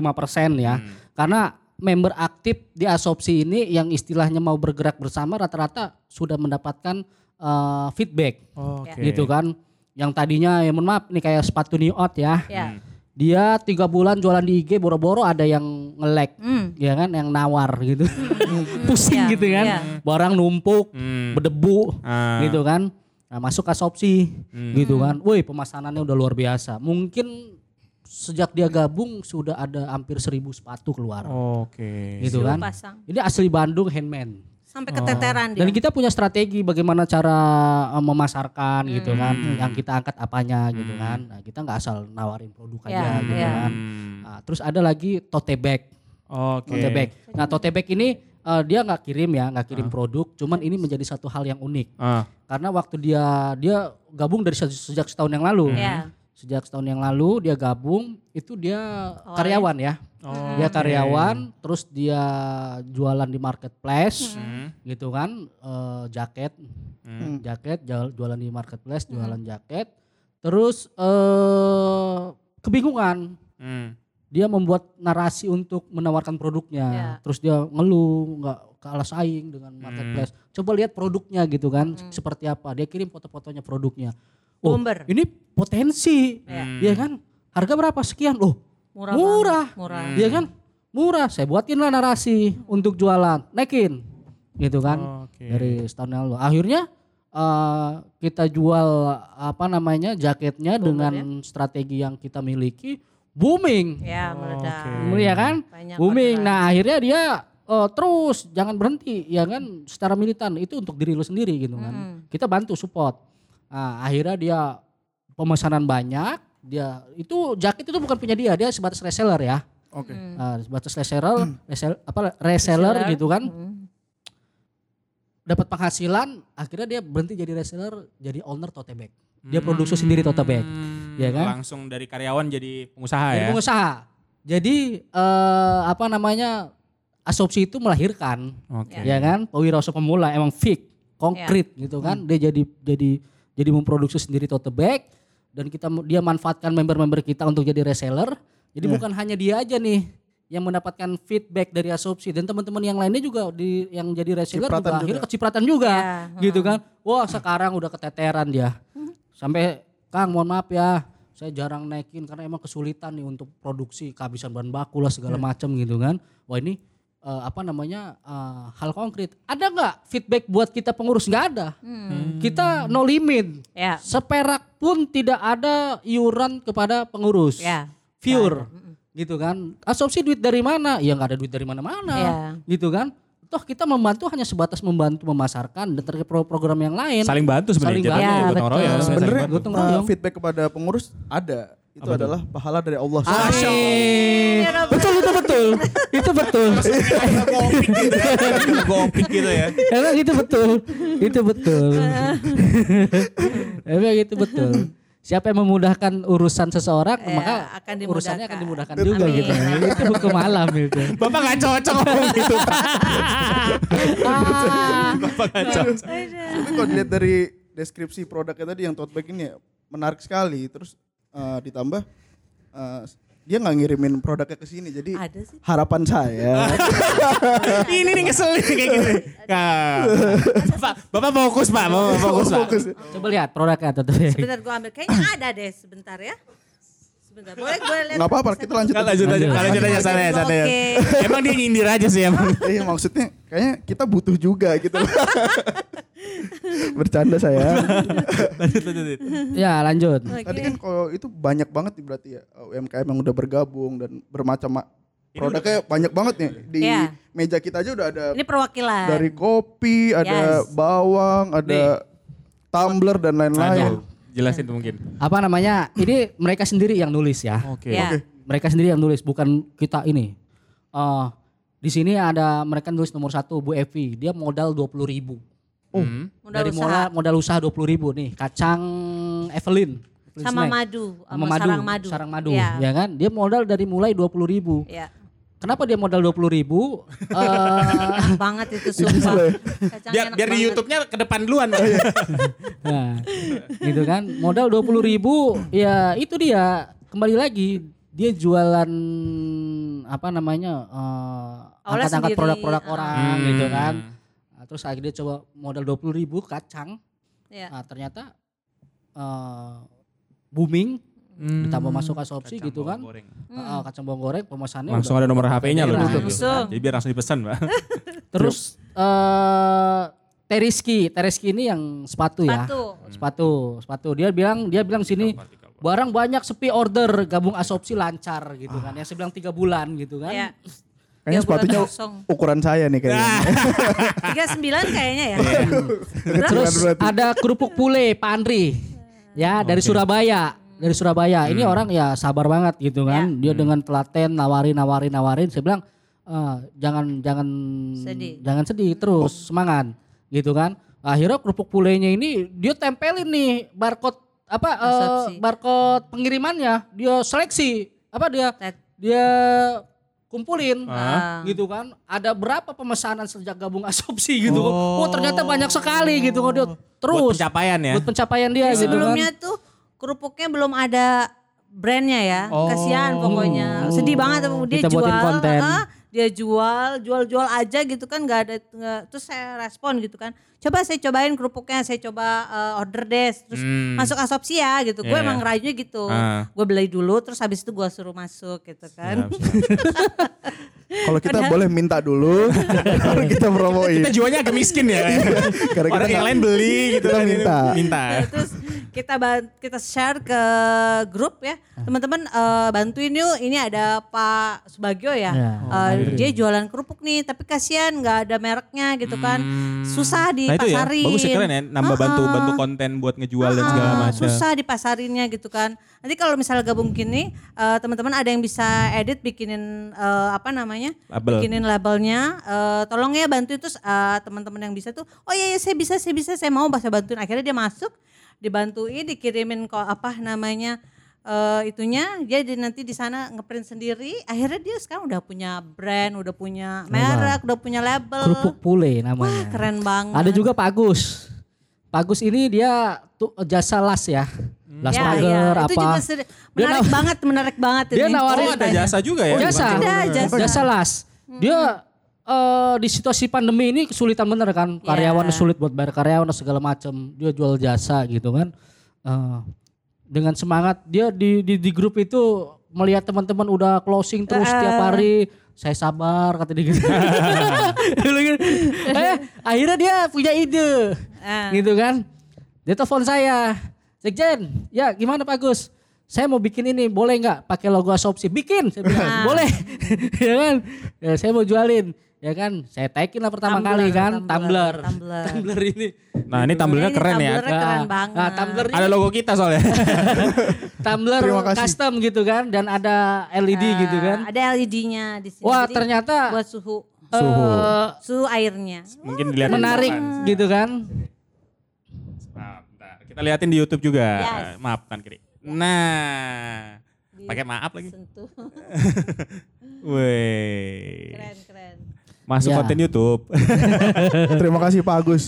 H: ya.
F: Hmm.
H: Karena member aktif di asopsi ini yang istilahnya mau bergerak bersama rata-rata sudah mendapatkan eh, feedback
F: Oke.
H: gitu kan. Yang tadinya ya mohon maaf nih kayak sepatu new out ya.
E: Ya.
F: Hmm.
H: Dia tiga bulan jualan di IG boro-boro ada yang nge-lag
E: Hmm.
H: ya kan yang nawar gitu. *laughs* Pusing
E: Iya,
H: gitu kan.
E: iya.
H: Barang numpuk,
F: Hmm.
H: berdebu
F: Ah.
H: gitu kan. Nah, masuk asopsi
F: Hmm.
H: gitu kan. Woi, pemesanannya udah luar biasa. Mungkin sejak dia gabung sudah ada hampir seribu sepatu keluar.
F: Oke.
H: gitu
E: Suruh
H: kan.
E: pasang.
H: Ini asli Bandung handmade.
E: Sampai keteteran dia.
H: Dan kita punya strategi bagaimana cara eh, memasarkan gitu kan.
F: Hmm.
H: Yang kita angkat apanya gitu
F: Hmm.
H: kan. Nah, kita nggak asal nawarin produk
E: Ya,
H: aja gitu
E: ya.
H: kan.
F: Hmm.
H: Nah, terus ada lagi tote bag.
F: Oke.
H: Tote bag. Nah, tote bag ini eh, dia nggak kirim ya, nggak kirim produk, cuman ini menjadi satu hal yang unik.
F: Ah.
H: Karena waktu dia dia gabung dari se- sejak setahun yang lalu.
E: Ya.
H: Sejak setahun yang lalu dia gabung, itu dia
E: Oh,
H: karyawan ya.
F: Oh,
H: Dia karyawan, terus dia jualan di marketplace
F: Hmm.
H: gitu kan, eh, jaket,
F: Hmm.
H: jaket jual- jualan di marketplace, jualan jaket. Terus eh kebingungan,
F: Hmm.
H: dia membuat narasi untuk menawarkan produknya.
E: Ya.
H: Terus dia ngeluh, nggak kalah saing dengan marketplace. Coba lihat produknya gitu kan, seperti apa. Dia kirim foto-fotonya produknya. Oh,
E: Bomber.
H: ini potensi,
E: Ya.
H: ya kan? Harga berapa sekian? Loh,
E: Murah.
H: Murah.
E: banget, Murah.
H: ya kan? Murah. Saya buatin lah narasi untuk jualan, naikin, gitu kan?
F: Oke.
H: Dari setahun lalu. Akhirnya eh, kita jual apa namanya jaketnya dengan strategi yang kita miliki booming.
E: Ya, meledak.
F: Oke.
H: Iya kan?
E: Banyak
H: Booming.
E: orderan.
H: Nah, akhirnya dia eh, terus jangan berhenti ya kan secara militan itu untuk diri lu sendiri gitu kan.
E: Mm.
H: Kita bantu support. Nah, akhirnya dia pemesanan banyak, dia itu jaket itu bukan punya dia, dia sebatas reseller ya.
G: Oke.
E: Hmm.
H: Nah, sebatas reseller, resell, apa reseller
E: Reseller.
H: gitu kan.
E: Hmm.
H: Dapat penghasilan, akhirnya dia berhenti jadi reseller, jadi owner tote bag. Dia produksi sendiri tote bag.
F: Hmm,
H: Ya kan?
F: Langsung dari karyawan jadi pengusaha
H: Jadi
F: ya.
H: pengusaha. Jadi eh, apa namanya? Asopsi itu melahirkan
F: Oke.
H: ya kan pewirausaha pemula emang fix konkret
E: Ya.
H: gitu kan dia jadi jadi jadi memproduksi sendiri tote bag. Dan kita dia manfaatkan member-member kita untuk jadi reseller. Jadi
G: Ya.
H: bukan hanya dia aja nih yang mendapatkan feedback dari asopsi. Dan teman-teman yang lainnya juga di yang jadi reseller
G: Cipratan
H: juga,
G: juga.
H: akhirnya kecipratan juga
E: Ya,
H: gitu kan. Wah sekarang udah keteteran dia. Sampai Kang mohon maaf ya saya jarang naikin karena emang kesulitan nih untuk produksi kehabisan bahan baku lah segala macam gitu kan. Wah ini eh, apa namanya eh, hal konkret ada nggak feedback buat kita pengurus nggak ada
E: Hmm.
H: kita no limit
E: Ya.
H: seperak pun tidak ada iuran kepada pengurus
E: Ya.
H: pure gitu kan asumsi duit dari mana ya nggak ada duit dari mana-mana
E: Ya.
H: gitu kan toh kita membantu hanya sebatas membantu memasarkan dan terkait pro- program yang lain
F: Saling bantu sebenarnya.
H: Saling
E: bantu.
F: ya, gotong
E: Ya,
F: royong,
E: betul.
F: saling
G: Sebenarnya
F: bantu.
H: Gotong
G: uh,
H: royong.
G: feedback kepada pengurus ada. Itu adalah pahala dari Allah.
H: Amin. Betul itu betul. itu betul. *laughs*
F: Gopik gitu ya.
H: Emang itu betul. Itu betul. *laughs* Emang itu betul. Siapa yang memudahkan urusan seseorang,
E: Ya,
H: maka
E: akan
H: urusannya akan
E: dimudahkan.
H: dimudahkan juga
E: Amin.
H: gitu. *laughs* Itu hukum alam itu.
F: Bapak gak cocok ngomong gitu.
H: Ah.
F: Bapak gak cocok.
G: Tapi kalau dilihat dari deskripsi produknya tadi yang tote bag ini ya, menarik sekali. Terus uh, ditambah uh, dia nggak ngirimin produknya ke sini. Jadi
E: Ada sih.
G: harapan saya *laughs*
F: Ini nih ngeselin kayak gitu. Nah, Bapak, Bapak fokus Pak, Bapak fokus Pak.
G: fokus.
H: Coba lihat produknya tuh.
E: Sebentar gue ambil. Kayaknya ada deh sebentar ya. Sebentar. Boleh gue lihat.
G: Nggak apa-apa, kita lanjut.
F: Nggak, lanjut aja,
H: Lanjut.
F: lanjut aja sana ya, sana ya.
E: Oke.
F: Emang dia nyindir aja sih emang. *laughs*
G: Iya maksudnya kayaknya kita butuh juga gitu. *laughs* Bercanda saya.
F: lanjut, lanjut. lanjut.
H: Ya lanjut.
E: Oke.
G: Tadi kan kalau itu banyak banget nih berarti ya UMKM yang udah bergabung dan bermacam ma- produknya banyak banget nih di
E: Iya.
G: meja kita aja udah ada
E: Ini perwakilan.
G: dari kopi, ada
E: Yes.
G: bawang, ada tumbler dan lain-lain.
F: Jelasin tuh mungkin.
H: Apa namanya? Ini mereka sendiri yang nulis ya.
F: Oke.
E: Ya.
H: Mereka sendiri yang nulis, bukan kita ini. Eh di sini ada mereka nulis nomor satu Bu Evi, dia modal 20 ribu.
F: Hmm.
E: Modal
H: Dari
E: usaha.
H: modal, modal usaha 20 ribu nih, kacang Evelyn. Evelyn
E: sama
H: Snack.
E: madu,
H: sama madu,
E: sarang madu.
H: sarang madu,
E: Ya.
H: ya kan? Dia modal dari mulai 20 ribu.
E: Ya.
H: Kenapa dia modal 20 ribu? Eh, *laughs*
E: Enak banget itu sumpah. Kacangnya
F: Biar
E: enak
F: biar di. YouTube-nya ke depan duluan. Pak. *laughs*
H: nah, gitu kan. Modal 20 ribu, ya itu dia. Kembali lagi, dia jualan apa namanya, eh,
E: Awalnya
H: angkat-angkat produk-produk
E: ah.
H: orang
F: Hmm.
H: gitu kan. Nah, terus akhirnya dia coba modal 20 ribu kacang.
E: Iya.
H: Nah, ternyata eh, booming, ditambah masuk asopsi
F: Kacang
H: gitu kan.
F: goreng.
H: Eh, kacang bawang goreng pemesannya
F: Langsung ada nomor HP-nya loh.
E: Langsung.
F: Jadi biar langsung dipesan, Pak. *laughs*
H: Terus eh Teriski, Teriski ini yang sepatu, ya.
E: Sepatu.
H: Sepatu, sepatu. Dia bilang dia bilang sini barang banyak sepi order gabung asopsi lancar gitu kan. Yang saya bilang tiga bulan gitu kan.
E: Iya.
G: Kayaknya sepatunya
E: kosong.
G: ukuran saya nih kayaknya. *laughs*
E: 39 kayaknya ya.
H: Terus
G: berarti.
H: ada kerupuk pule Pak Andri. Ya, dari Surabaya. Dari Surabaya. Ini orang ya sabar banget gitu kan. Dia dengan telaten nawarin nawarin nawarin. Saya bilang "Eh, jangan jangan
E: Sedih.
H: jangan sedih terus semangat gitu kan. Akhirnya kerupuk pulenya ini dia tempelin nih barcode apa
E: Asopsi.
H: barcode pengirimannya. Dia seleksi apa dia
E: Tet-
H: dia kumpulin
E: Ah.
H: gitu kan ada berapa pemesanan sejak gabung asopsi gitu oh, ternyata banyak sekali gitu kan dia
F: Buat
H: terus
F: pencapaian ya.
H: buat pencapaian dia gitu
E: Sebelumnya
H: kan
E: tuh kerupuknya belum ada brandnya ya.
F: Oh.
E: Kasihan pokoknya. Sedih banget dia
H: Kita
E: jual.
H: konten.
E: ah, dia jual, jual-jual aja gitu kan nggak ada nggak- terus saya respon gitu kan. Coba saya cobain kerupuknya, saya coba eh, order deh, terus
F: Hmm.
E: masuk asopsi ya gitu. Gue
F: Iya,
E: emang rayunya gitu.
F: Ah.
E: Gue beli dulu terus habis itu gue suruh masuk gitu kan.
F: Siap, siap. *laughs*
G: Kalau kita boleh minta dulu, *laughs* baru kita promoin.
F: Kita jualnya agak miskin ya.
G: Karena kita
F: Orang yang lain beli gitu
G: kita
F: kan.
G: minta.
F: Minta.
E: Nah, terus kita kita share ke grup ya teman-teman eh, bantuin yuk ini ada Pak Subagio ya
H: Ya,
E: Eh, dia jualan kerupuk nih tapi kasihan nggak ada mereknya gitu kan susah
F: Nah itu ya, bagus ya keren ya. Nambah bantu
E: Ah,
F: bantu konten buat ngejual dan segala
E: ah,
F: macam.
E: susah dipasarinnya gitu kan nanti kalau misalnya gabung gini eh, teman-teman ada yang bisa edit bikinin eh, apa namanya
F: Label.
E: bikinin labelnya. Eh, tolong ya bantuin terus eh, teman-teman yang bisa tuh oh iya, iya saya bisa saya bisa saya mau saya bantuin. Akhirnya dia masuk dibantuin dikirimin kok apa namanya eh, itunya. Dia di, nanti di sana ngeprint sendiri. Akhirnya dia sekarang udah punya brand udah punya merek udah punya label.
H: Kerupuk pule
E: Wah,
H: namanya
E: keren banget.
H: Ada juga Pak Agus. Pak Agus ini dia tuh jasa las ya las
E: Ya,
H: mager
E: ya.
H: apa
E: itu juga seri-
H: Dia
E: menarik
H: naw-
E: banget menarik banget
H: Dia
E: ini.
H: nawarin-
F: Oh ada jasa juga ya.
H: jasa
E: Ada, jasa.
H: jasa las dia eh, di situasi pandemi ini kesulitan bener kan karyawan
E: Ya.
H: sulit buat bayar karyawan dan segala macam dia jual jasa gitu kan Eh, dengan semangat dia di, di di grup itu melihat teman-teman udah closing terus setiap hari saya sabar kata dia gitu. *laughs* eh, akhirnya dia punya ide
E: Ah.
H: gitu kan dia telepon saya Sekjen ya gimana Pak Gus saya mau bikin ini boleh nggak pakai logo asopsi bikin saya bilang
E: Ah.
H: boleh *laughs* ya kan ya, saya mau jualin ya kan saya tagin lah pertama
E: Tumbler,
H: kali kan
E: tumbler,
H: tumbler
E: tumbler. *laughs*
H: tumbler ini
F: Nah ini tumblernya
E: Ini
F: keren ya.
E: tumblernya keren banget.
H: nah tumbler ini
F: Ada logo kita soalnya. *laughs*
H: tumbler custom gitu kan dan ada LED gitu kan
E: Ah, Ada LED-nya di sini.
H: wah
E: Jadi
H: ternyata
E: buat suhu
F: Suhu.
H: eh,
E: suhu airnya.
F: Mungkin dilihat
H: menarik gitu kan
F: Nah. Kita liatin di YouTube juga.
E: Yes.
F: Maaf kan kiri. Nah, pakai maaf lagi.
E: Sentuh. *laughs*
F: Wih.
E: keren keren.
F: Masuk
H: Ya.
F: konten YouTube. *laughs*
G: Terima kasih Pak Agus.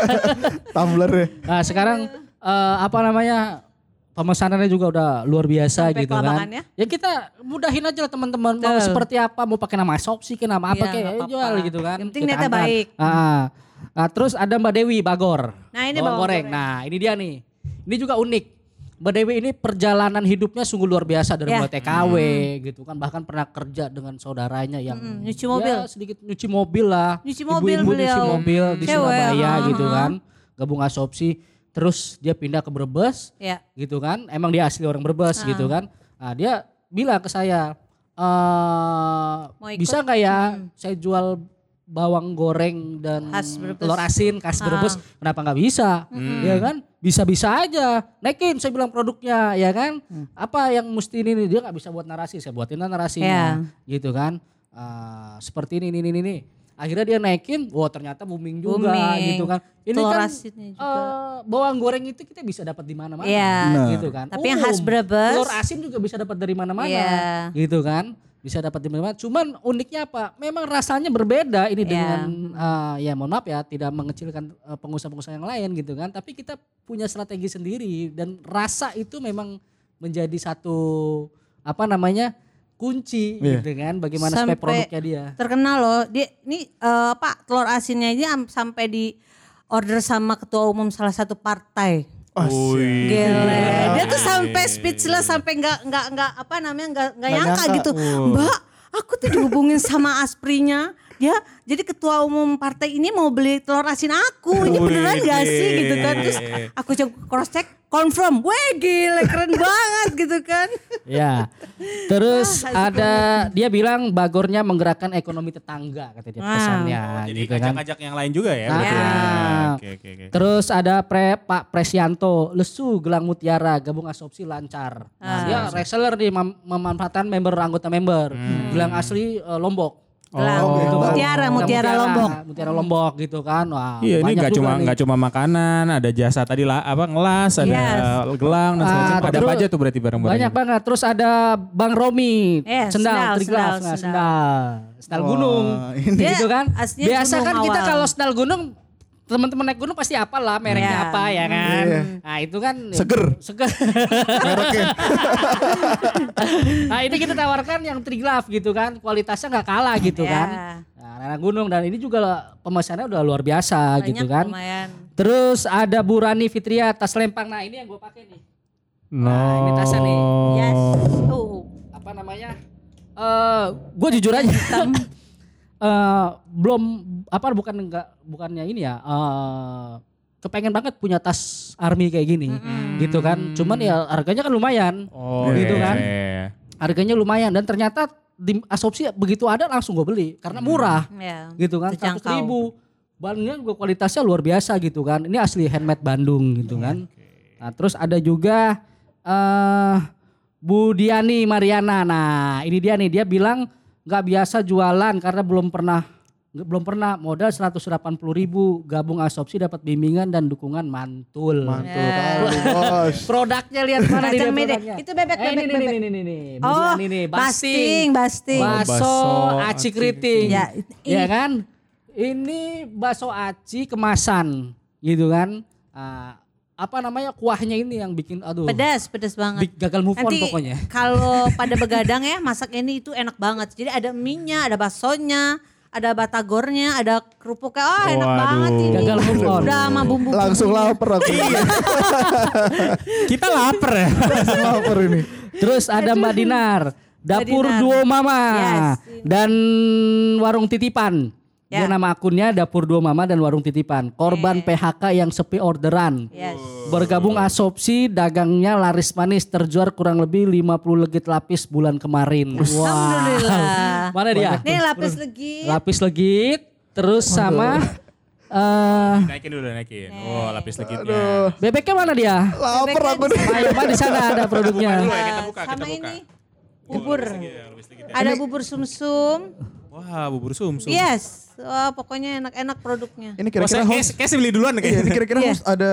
G: *laughs* Tumblr ya.
H: Nah sekarang eh, apa namanya pemesanannya juga udah luar biasa
E: Sampai
H: gitu kan.
E: ya?
H: Ya kita mudahin aja lah teman-teman mau seperti apa mau pakai nama Sopsi ke nama apa
E: Iya,
H: kayak
E: nggak apa-apa.
H: jual gitu kan.
E: Yang penting
H: Kita
E: niatnya baik.
H: Ah. Nah, terus ada Mbak Dewi Bagor.
E: Nah, ini
H: bawang
E: bawang
H: goreng.
E: goreng.
H: Nah ini dia nih. Ini juga unik. Mbak Dewi ini perjalanan hidupnya sungguh luar biasa dari
E: Ya.
H: mulai TKW gitu kan bahkan pernah kerja dengan saudaranya yang
E: Mm-mm, nyuci mobil.
H: ya, sedikit nyuci mobil lah
E: Nyuci mobil
H: Ibu-ibu nyuci
E: beliau.
H: mobil di
E: Cewek,
H: Surabaya
E: uh-huh.
H: gitu kan gabung asopsi terus dia pindah ke Brebes
E: Ya.
H: gitu kan emang dia asli orang Brebes
E: Ah.
H: gitu kan nah, dia bilang ke saya eh bisa nggak ya saya jual bawang goreng dan
E: Khas
H: telur asin khas
E: Ah.
H: Brebes kenapa nggak bisa ya kan bisa-bisa aja naikin saya bilang produknya ya kan
E: Hmm.
H: apa yang mesti ini nih? dia nggak bisa buat narasi saya buatin lah narasinya gitu kan Ah, seperti ini ini ini ini akhirnya dia naikin wah ternyata booming juga
E: Booming.
H: gitu kan ini
E: Telur
H: kan
E: asinnya juga.
H: eh, bawang goreng itu kita bisa dapat di mana-mana
E: Iya.
G: Nah.
H: gitu kan
E: Tapi yang khas Brebes.
H: telur asin juga bisa dapat dari mana-mana
E: Iya.
H: gitu kan bisa dapat di mana cuman uniknya apa memang rasanya berbeda ini
E: Iya.
H: dengan eh, ya mohon maaf ya tidak mengecilkan eh, pengusaha-pengusaha yang lain gitu kan tapi kita punya strategi sendiri dan rasa itu memang menjadi satu apa namanya kunci
G: Iya.
H: gitu kan bagaimana supaya
E: Sampai-
H: produknya dia
E: Terkenal loh. Dia ini eh, Pak telur asinnya ini am- sampai di order sama ketua umum salah satu partai. Gile. Dia tuh sampai speechless sampai nggak nggak nggak apa namanya nggak nggak nyangka gitu. Mbak, aku tuh dihubungin sama Asprinya. Ya, jadi ketua umum partai ini mau beli telur asin aku. Ini beneran gak sih gitu kan? Terus aku coba cross check, confirm. Weh gile, keren *laughs* banget gitu kan.
H: Ya. Terus
E: Wah,
H: ada dia bilang bagornya menggerakkan ekonomi tetangga kata dia
E: Wow.
H: pesannya
F: Jadi
H: gitu kan.
F: ngajak-ngajak yang lain juga ya.
H: Ah.
F: berarti ya. Oke oke oke.
H: Terus ada Pre, Pak Presianto, Lesu Gelang Mutiara, gabung asopsi lancar. Nah, dia reseller nih mem- memanfaatkan member anggota member. Gelang asli eh, Lombok.
E: Gelang.
H: Oh, gitu kan.
E: Mutiara, mutiara Lombok.
H: Mutiara Lombok gitu kan. Wah,
F: Iya ini
H: juga
F: cuma nggak cuma makanan, ada jasa tadi lah apa ngelas, ada
E: Yes.
F: gelang dan segala
H: Ah,
F: macam. Ada apa aja tuh berarti barang-barang?
H: Banyak banget. Terus ada Bang Romi,
E: Eh,
H: sendal,
E: sendal,
H: triglass,
E: sendal,
H: nah,
E: sendal.
H: sendal, sendal gunung.
G: ini.
H: Gitu kan.
E: aslinya
H: Biasa kan kita kalau sendal gunung teman-teman naik gunung pasti apa lah mereknya
E: Iya.
H: apa ya kan.
G: Iya.
H: Nah itu kan
G: Seger.
H: Seger.
G: Mereknya.
H: nah ini kita tawarkan yang triglove gitu kan. Kualitasnya nggak kalah gitu
E: Iya.
H: kan. Nah, anak gunung dan ini juga pemesannya udah luar biasa
E: Banyak
H: gitu kan.
E: lumayan.
H: Terus ada Burani Fitria tas lempang. Nah ini yang gue pakai nih.
F: No.
H: Nah, ini tasnya nih.
E: Yes. Oh.
H: apa namanya? Eh, gue jujur aja. Eh, belum apa bukan enggak bukannya ini ya. eh kepengen banget punya tas army kayak gini, gitu kan. Cuman ya harganya kan lumayan,
F: Oh
H: Gitu
F: iya,
H: kan.
F: iya, iya.
H: harganya lumayan dan ternyata di asopsi begitu ada langsung gue beli karena murah,
E: Ya.
H: gitu kan. Seratus ribu. Bahannya juga kualitasnya luar biasa gitu kan. Ini asli handmade Bandung gitu kan. Nah, terus ada juga eh Bu Diani Mariana. Nah, ini dia nih, dia bilang nggak biasa jualan karena belum pernah belum pernah modal 180 ribu gabung asopsi dapat bimbingan dan dukungan mantul.
G: Mantul kali *laughs* bos.
H: Produknya lihat mana
E: ini.
H: produknya?
E: Itu bebek,
H: Eh,
E: bebek,
H: ini,
E: bebek.
H: Ini, ini, ini, ini.
E: Oh,
H: nih,
E: basting, basting.
F: Oh,
H: Baso
F: baso
H: aci keriting.
E: Ya,
H: Ya
E: ini-
H: kan? Ini bakso aci kemasan gitu kan. Ah, apa namanya kuahnya ini yang bikin aduh
E: Pedas, pedas banget.
H: big- gagal move on
E: Nanti
H: pokoknya. *laughs*
E: kalau pada begadang ya masak ini itu enak banget. Jadi ada mie-nya, ada baksonya, ada batagornya, ada kerupuknya. Oh enak
F: Waduh.
E: banget ini.
H: Gagal move on.
E: Udah sama bumbu
G: Langsung lapar aku. *laughs*
F: Kita lapar ya.
G: Langsung lapar ini.
H: Terus ada Mbak Dinar, dapur
E: Dinar.
H: duo mama
E: Yes.
H: dan warung titipan. Dia
E: Ya.
H: nama akunnya dapur duo mama dan warung titipan. Korban PHK yang sepi orderan.
E: Yes.
H: Bergabung asopsi dagangnya laris manis terjual kurang lebih 50 legit lapis bulan kemarin. Wah.
E: Alhamdulillah.
H: Mana dia?
E: Nih lapis lagi.
H: Lapis legit terus sama eh
F: Naikin dulu naikin. Oh lapis legitnya.
H: bebeknya mana dia?
G: Lapar aku nih.
H: Ayo, di sana ada produknya.
F: Dulu ya, kita buka,
E: sama
F: kita buka.
E: ini bubur.
F: Lapis legit ya.
E: Ada bubur sumsum.
F: Wah bubur sumsum.
E: Yes. Wah, pokoknya enak-enak produknya.
G: Ini
F: Oh,
G: kira-kira
F: saya,
G: host.
F: kayak, kayak beli duluan
G: Iya,
F: kayaknya.
G: ini kira-kira
E: Iya.
G: host ada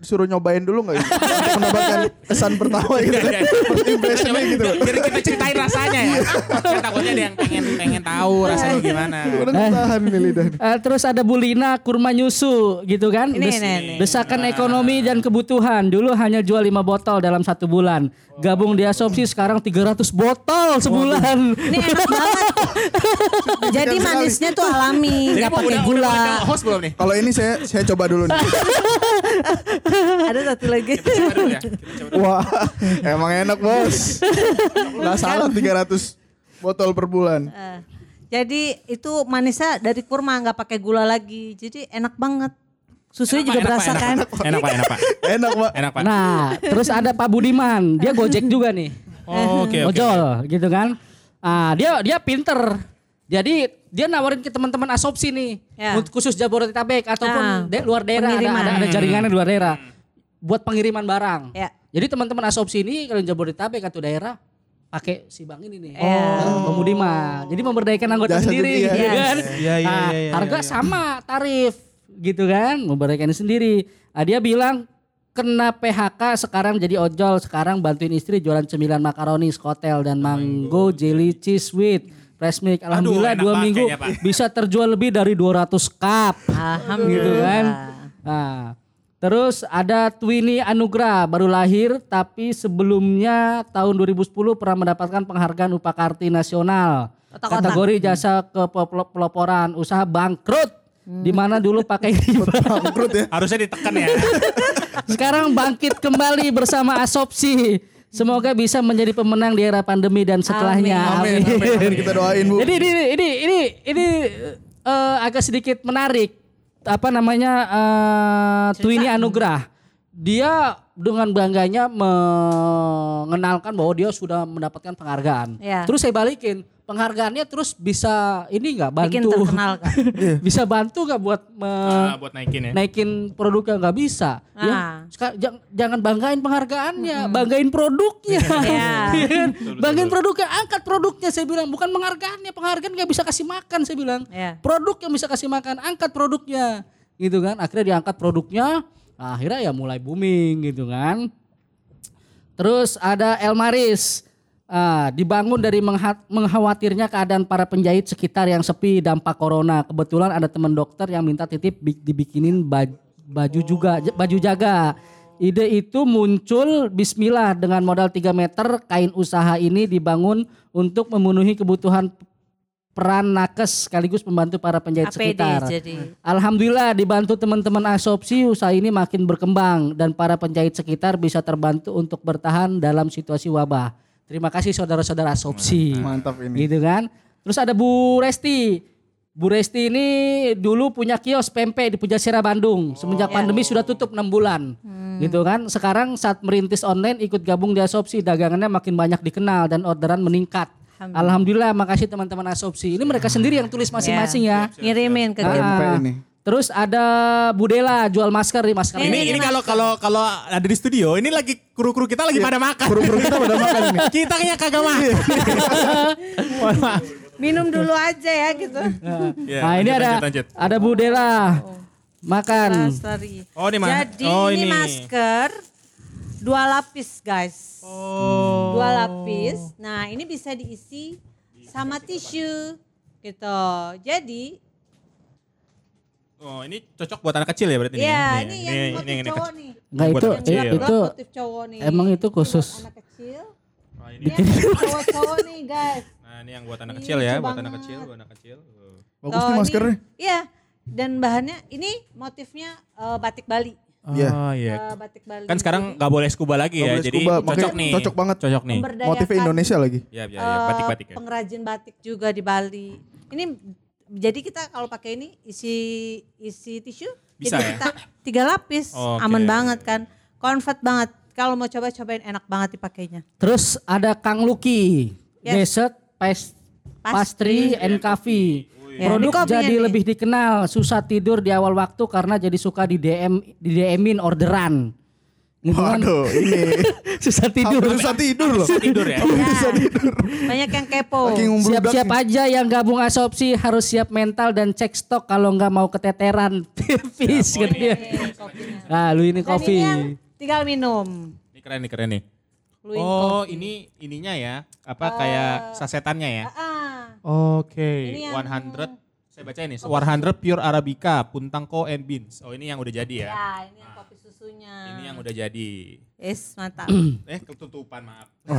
G: suruh nyobain dulu nggak? ini? Untuk mendapatkan kesan pertama gitu kan. First impressionnya gitu.
F: Biar kita ceritain rasanya ya. Kan takutnya ada yang pengen pengen tahu rasanya gimana.
G: Udah tahan nih lidah.
H: Eh, terus ada Bulina kurma nyusu gitu kan.
E: Ini,
H: Des-
E: ini, ini.
H: Desakan ekonomi dan kebutuhan. Dulu hanya jual 5 botol dalam satu bulan. Gabung di asopsi sekarang 300 botol sebulan.
E: Ini enak banget. Jadi manisnya tuh alami,
F: Jadi
E: nggak pakai gula.
F: udah, host belum nih?
G: Kalau ini saya saya coba dulu nih. *laughs*
E: Ada satu lagi.
F: Coba dulu ya. Kita coba dulu.
G: Wah, emang enak bos. Nggak salah 300 botol per bulan.
E: Eh, jadi itu manisnya dari kurma nggak pakai gula lagi. Jadi enak banget. Susunya
F: Enak,
E: juga
F: enak,
E: berasa
F: Pak,
E: kan.
F: Enak pak, enak pak, enak pak.
G: Enak pak.
F: Enak pak.
H: Nah, terus ada Pak Budiman. Dia Gojek juga nih.
F: Oh, Oke oke.
H: Ojol gitu kan. Ah, dia dia pinter. Jadi dia nawarin ke teman-teman asopsi nih.
E: Ya.
H: Khusus Jabodetabek ataupun
E: Nah,
H: de- luar daerah ada,
E: pengiriman.
H: ada, ada jaringannya di luar daerah. Buat pengiriman barang.
E: Ya.
H: Jadi teman-teman asopsi ini kalau Jabodetabek atau daerah pakai si Bang ini nih.
E: Ya.
H: Oh. Bang Budiman. Jadi memberdayakan anggota
G: Jasa
H: sendiri
G: juga,
H: gitu
G: iya.
H: kan.
F: Iya, iya,
H: Ah,
F: iya, iya,
H: harga
F: iya.
H: sama tarif gitu kan, memberdayakan sendiri. Ah, dia bilang kena PHK sekarang jadi ojol sekarang bantuin istri jualan cemilan makaroni skotel dan mango jelly cheese with fresh milk alhamdulillah
F: enak
H: dua minggu
F: Pak.
H: bisa terjual lebih dari 200 cup
E: Alhamdulillah.
H: gitu kan nah terus ada Twini Anugrah baru lahir tapi sebelumnya tahun 2010 pernah mendapatkan penghargaan Upakarti Nasional
E: Otak-otak.
H: kategori jasa kepeloporan usaha bangkrut di mana dulu pakai *laughs*
G: Bangkrut ya.
F: Harusnya ditekan ya. *laughs*
H: sekarang bangkit kembali bersama Asopsi. Semoga bisa menjadi pemenang di era pandemi dan setelahnya.
G: Amin, amin, amin. Kita doain Bu.
H: Jadi ini ini ini ini eh, agak sedikit menarik. Apa namanya eh Twini Anugrah. Dia dengan bangganya mengenalkan bahwa dia sudah mendapatkan penghargaan.
E: Ya.
H: Terus saya balikin penghargaannya terus bisa ini nggak bantu?
E: Bikin terkenal kan. *laughs*
H: bisa bantu nggak buat me-
F: Nah, buat naikin ya.
H: naikin produknya nggak bisa.
E: Ah.
H: Ya, jangan banggain penghargaannya, banggain produknya. *laughs*
E: Iya.
H: Kan? banggain produknya, angkat produknya saya bilang, bukan penghargaannya. Penghargaan nggak bisa kasih makan saya bilang.
E: Iya.
H: Produk yang bisa kasih makan, angkat produknya. Gitu kan. Akhirnya diangkat produknya, akhirnya ya mulai booming gitu kan. Terus ada Elmaris. Ah, dibangun dari mengkhawatirnya keadaan para penjahit sekitar yang sepi dampak corona. Kebetulan ada teman dokter yang minta titip bi- dibikinin baj- baju juga baju jaga. Ide itu muncul bismillah dengan modal 3 meter kain usaha ini dibangun untuk memenuhi kebutuhan peran nakes sekaligus membantu para penjahit
E: APD
H: sekitar.
E: jadi.
H: Alhamdulillah dibantu teman-teman asopsi usaha ini makin berkembang dan para penjahit sekitar bisa terbantu untuk bertahan dalam situasi wabah. Terima kasih saudara-saudara asopsi.
G: Mantap ini.
H: Gitu kan. Terus ada Bu Resti. Bu Resti ini dulu punya kios pempek di Pujasera Bandung. Semenjak pandemi sudah tutup 6 bulan. Gitu kan. Sekarang saat merintis online ikut gabung di asopsi dagangannya makin banyak dikenal dan orderan meningkat. Alhamdulillah, makasih teman-teman asopsi. Ini mereka sendiri yang tulis masing-masing ya.
E: Ngirimin ke
H: Ah,
E: kita.
G: Ini.
H: Terus ada Budela jual masker di masker.
F: Ini ini kalau kalau kalau ada di studio, ini lagi kru-kru kita lagi pada makan.
G: Kru-kru kita pada makan ini. *laughs*
F: kita kayak kagak makan. *laughs*
E: Minum dulu aja ya gitu.
F: Ya,
H: nah ini ada
F: lanjut, lanjut.
H: ada Budela makan.
E: Lestari.
F: Oh, ini
E: Jadi
F: oh,
E: ini
F: ini.
E: masker dua lapis guys.
F: Oh.
E: Dua lapis. Nah ini bisa diisi sama tisu gitu. Jadi
F: Oh, ini cocok buat anak kecil ya berarti
E: ya
F: nih?
E: ini yang motif
F: ini
E: cowok
F: kecil.
E: nih.
H: Enggak
F: Buat
H: itu
F: anak kecil.
E: Yang
H: itu
E: motif cowok nih.
H: emang itu
E: Ini buat
H: khusus.
E: anak kecil.
F: Oh, ini.
E: Ini yang cowok-cowok nih guys.
F: Nah, ini yang buat anak kecil ya, buat anak kecil, buat anak kecil.
G: Bagus nih
E: ini-
G: maskernya.
E: Iya. Dan bahannya ini motifnya eh, batik Bali.
G: Iya.
F: Oh, iya.
E: Eh, batik Bali.
F: Kan sekarang nggak boleh scuba lagi
G: Nggak
F: ya,
G: boleh
F: jadi
G: scuba,
F: cocok
G: makanya
F: nih.
G: cocok banget.
F: Cocok nih.
G: Motifnya Indonesia lagi.
F: Ya, ya, ya,
E: eh,
F: batik-batik ya.
E: pengrajin batik juga di Bali. Ini jadi kita kalau pakai ini isi isi tisu
F: Bisa
E: jadi
F: ya?
E: kita tiga lapis
F: Oke.
E: aman banget kan comfort banget kalau mau coba cobain enak banget dipakainya
H: Terus ada Kang Luki,
E: Yes.
H: dessert, pas- pastry, and coffee.
E: Ya,
H: Produk jadi
E: nih.
H: lebih dikenal, susah tidur di awal waktu karena jadi suka di DM di DM-in orderan. Gitu kan?
G: Waduh, ini *laughs*
H: susah tidur.
G: hampir bisa tidur loh.
F: Bisa tidur ya. *laughs*
G: Hampir bisa tidur.
E: banyak yang kepo
H: Siap-siap aja yang gabung asopsi harus siap mental dan cek stok kalau nggak mau keteteran *laughs* tipis gitu ya. Ah, lu ini kopi.
E: ini tinggal minum
F: Ini keren nih, keren nih. Oh,
E: kopi.
F: ini ininya ya. Apa kayak sasetannya ya?
E: ah
F: Oke,
E: Ini yang-
F: 100 saya baca ini 100 pure arabica, puntangko and beans. Oh, ini yang udah jadi ya.
E: ya ini yang kopi susunya
F: Ini yang udah jadi.
E: es mantap *clears throat*
F: Eh, ketutupan, maaf.
G: Oh. *laughs*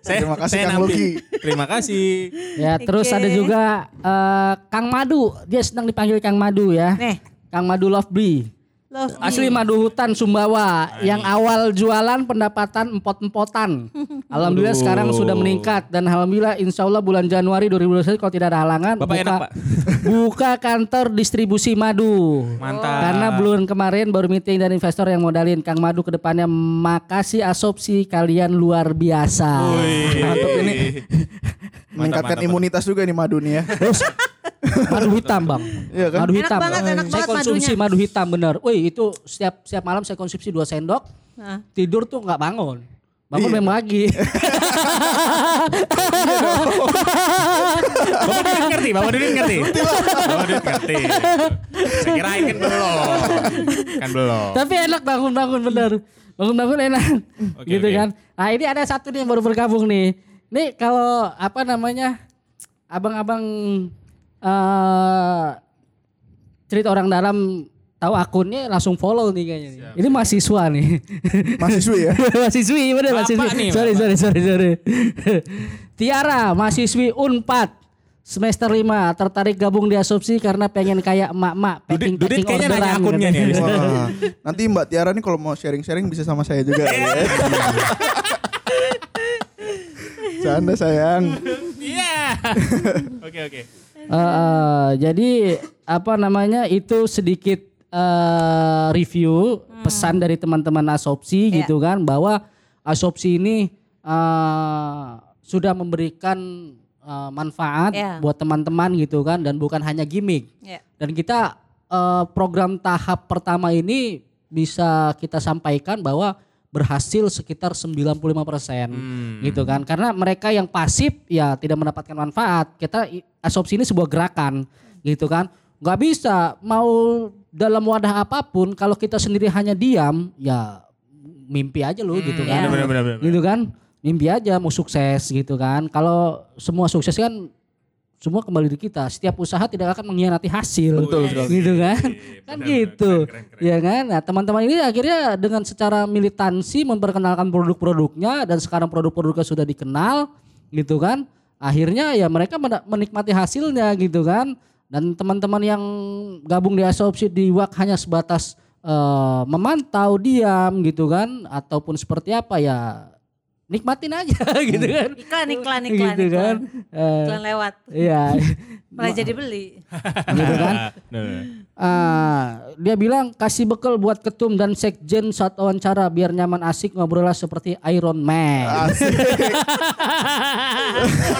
F: saya
G: Terima kasih,
F: saya
G: Kang. Luki.
F: Terima kasih.
H: Ya, terus ada juga eh, Kang Madu. Dia sedang dipanggil Kang Madu ya.
E: nih
H: Kang Madu Lovely.
E: Love me.
H: Asli madu hutan Sumbawa yang awal jualan pendapatan empot-empotan. *laughs* Alhamdulillah sekarang sudah meningkat dan alhamdulillah insya Allah bulan Januari 2021 kalau tidak ada halangan
F: Bapak
H: buka,
F: enak, Pak. *laughs*
H: buka kantor distribusi madu.
F: Mantap.
H: Karena bulan kemarin baru meeting dan investor yang modalin Kang Madu ke depannya makasih asopsi kalian luar biasa.
G: Mantap ini. *laughs* Meningkatkan
F: mantap.
G: imunitas juga nih madu nih ya.
H: Terus *laughs* madu hitam bang.
G: Iya kan?
H: Madu
E: Enak
H: hitam.
E: banget, enak
H: saya
E: banget
H: konsumsi
E: madunya.
H: madu hitam bener. Wih itu setiap setiap malam saya konsumsi dua sendok.
E: Nah.
H: Tidur tuh nggak bangun. Bangun
G: Iya.
H: memang lagi. *laughs*
F: Bapak Dudit ngerti, Bapak Dudit ngerti. Bapak Dudit ngerti. Saya kirain kan belum. Kan belum.
H: Tapi enak bangun-bangun bener. Bangun-bangun enak.
F: Oke,
H: gitu
F: oke.
H: kan. Nah ini ada satu nih yang baru bergabung nih. Nih kalau apa namanya abang-abang eh cerita orang dalam tahu akunnya langsung follow nih kayaknya. nih. Ini mahasiswa nih.
G: Mahasiswi ya. *laughs*
H: mahasiswi bener
F: Bapak
H: mahasiswi.
F: nih,
H: sorry, sorry sorry sorry *laughs* Tiara mahasiswi Unpad semester 5 tertarik gabung di asopsi karena pengen kayak emak-emak
F: Dudit,
H: packing
F: Dudit
H: packing
F: kayaknya nanya
H: orderan
F: akunnya nih.
H: gitu.
G: Wah, nanti Mbak Tiara nih kalau mau sharing-sharing bisa sama saya juga. *laughs* ya. Canda sayang.
F: Iya. Oke oke.
H: Eh, jadi apa namanya itu sedikit eh, review pesan dari teman-teman asopsi
E: Iya.
H: gitu kan bahwa asopsi ini eh, sudah memberikan eh, manfaat
E: Iya.
H: buat teman-teman gitu kan dan bukan hanya gimmick.
E: Ya.
H: Dan kita eh, program tahap pertama ini bisa kita sampaikan bahwa berhasil sekitar 95% gitu kan. Karena mereka yang pasif ya tidak mendapatkan manfaat. Kita i- asopsi ini sebuah gerakan gitu kan. nggak bisa mau dalam wadah apa pun kalau kita sendiri hanya diam ya mimpi aja lu gitu kan.
F: Benar benar benar.
H: Gitu kan. Mimpi aja mau sukses gitu kan. Kalau semua sukses kan semua kembali di kita. Setiap usaha tidak akan mengkhianati hasil.
G: Betul sekali.
H: Gitu kan.
F: Iya,
H: kan
F: benar,
H: gitu.
F: keren, keren, keren.
H: Ya kan? Nah, teman-teman ini akhirnya dengan secara militansi memperkenalkan produk-produknya dan sekarang produk-produknya sudah dikenal gitu kan. Akhirnya ya mereka menikmati hasilnya gitu kan. Dan teman-teman yang gabung di asopsi di WAK hanya sebatas eh, memantau diam gitu kan ataupun seperti apa ya nikmatin aja *laughs* gitu kan.
E: Iklan, iklan, iklan,
H: gitu
E: iklan.
H: kan. Eh,
E: Iklan lewat.
H: Iya. *laughs*
E: Malah jadi beli. *laughs*
H: gitu kan. Ah, dia bilang kasih bekal buat ketum dan sekjen saat wawancara biar nyaman asik ngobrolnya seperti Iron Man.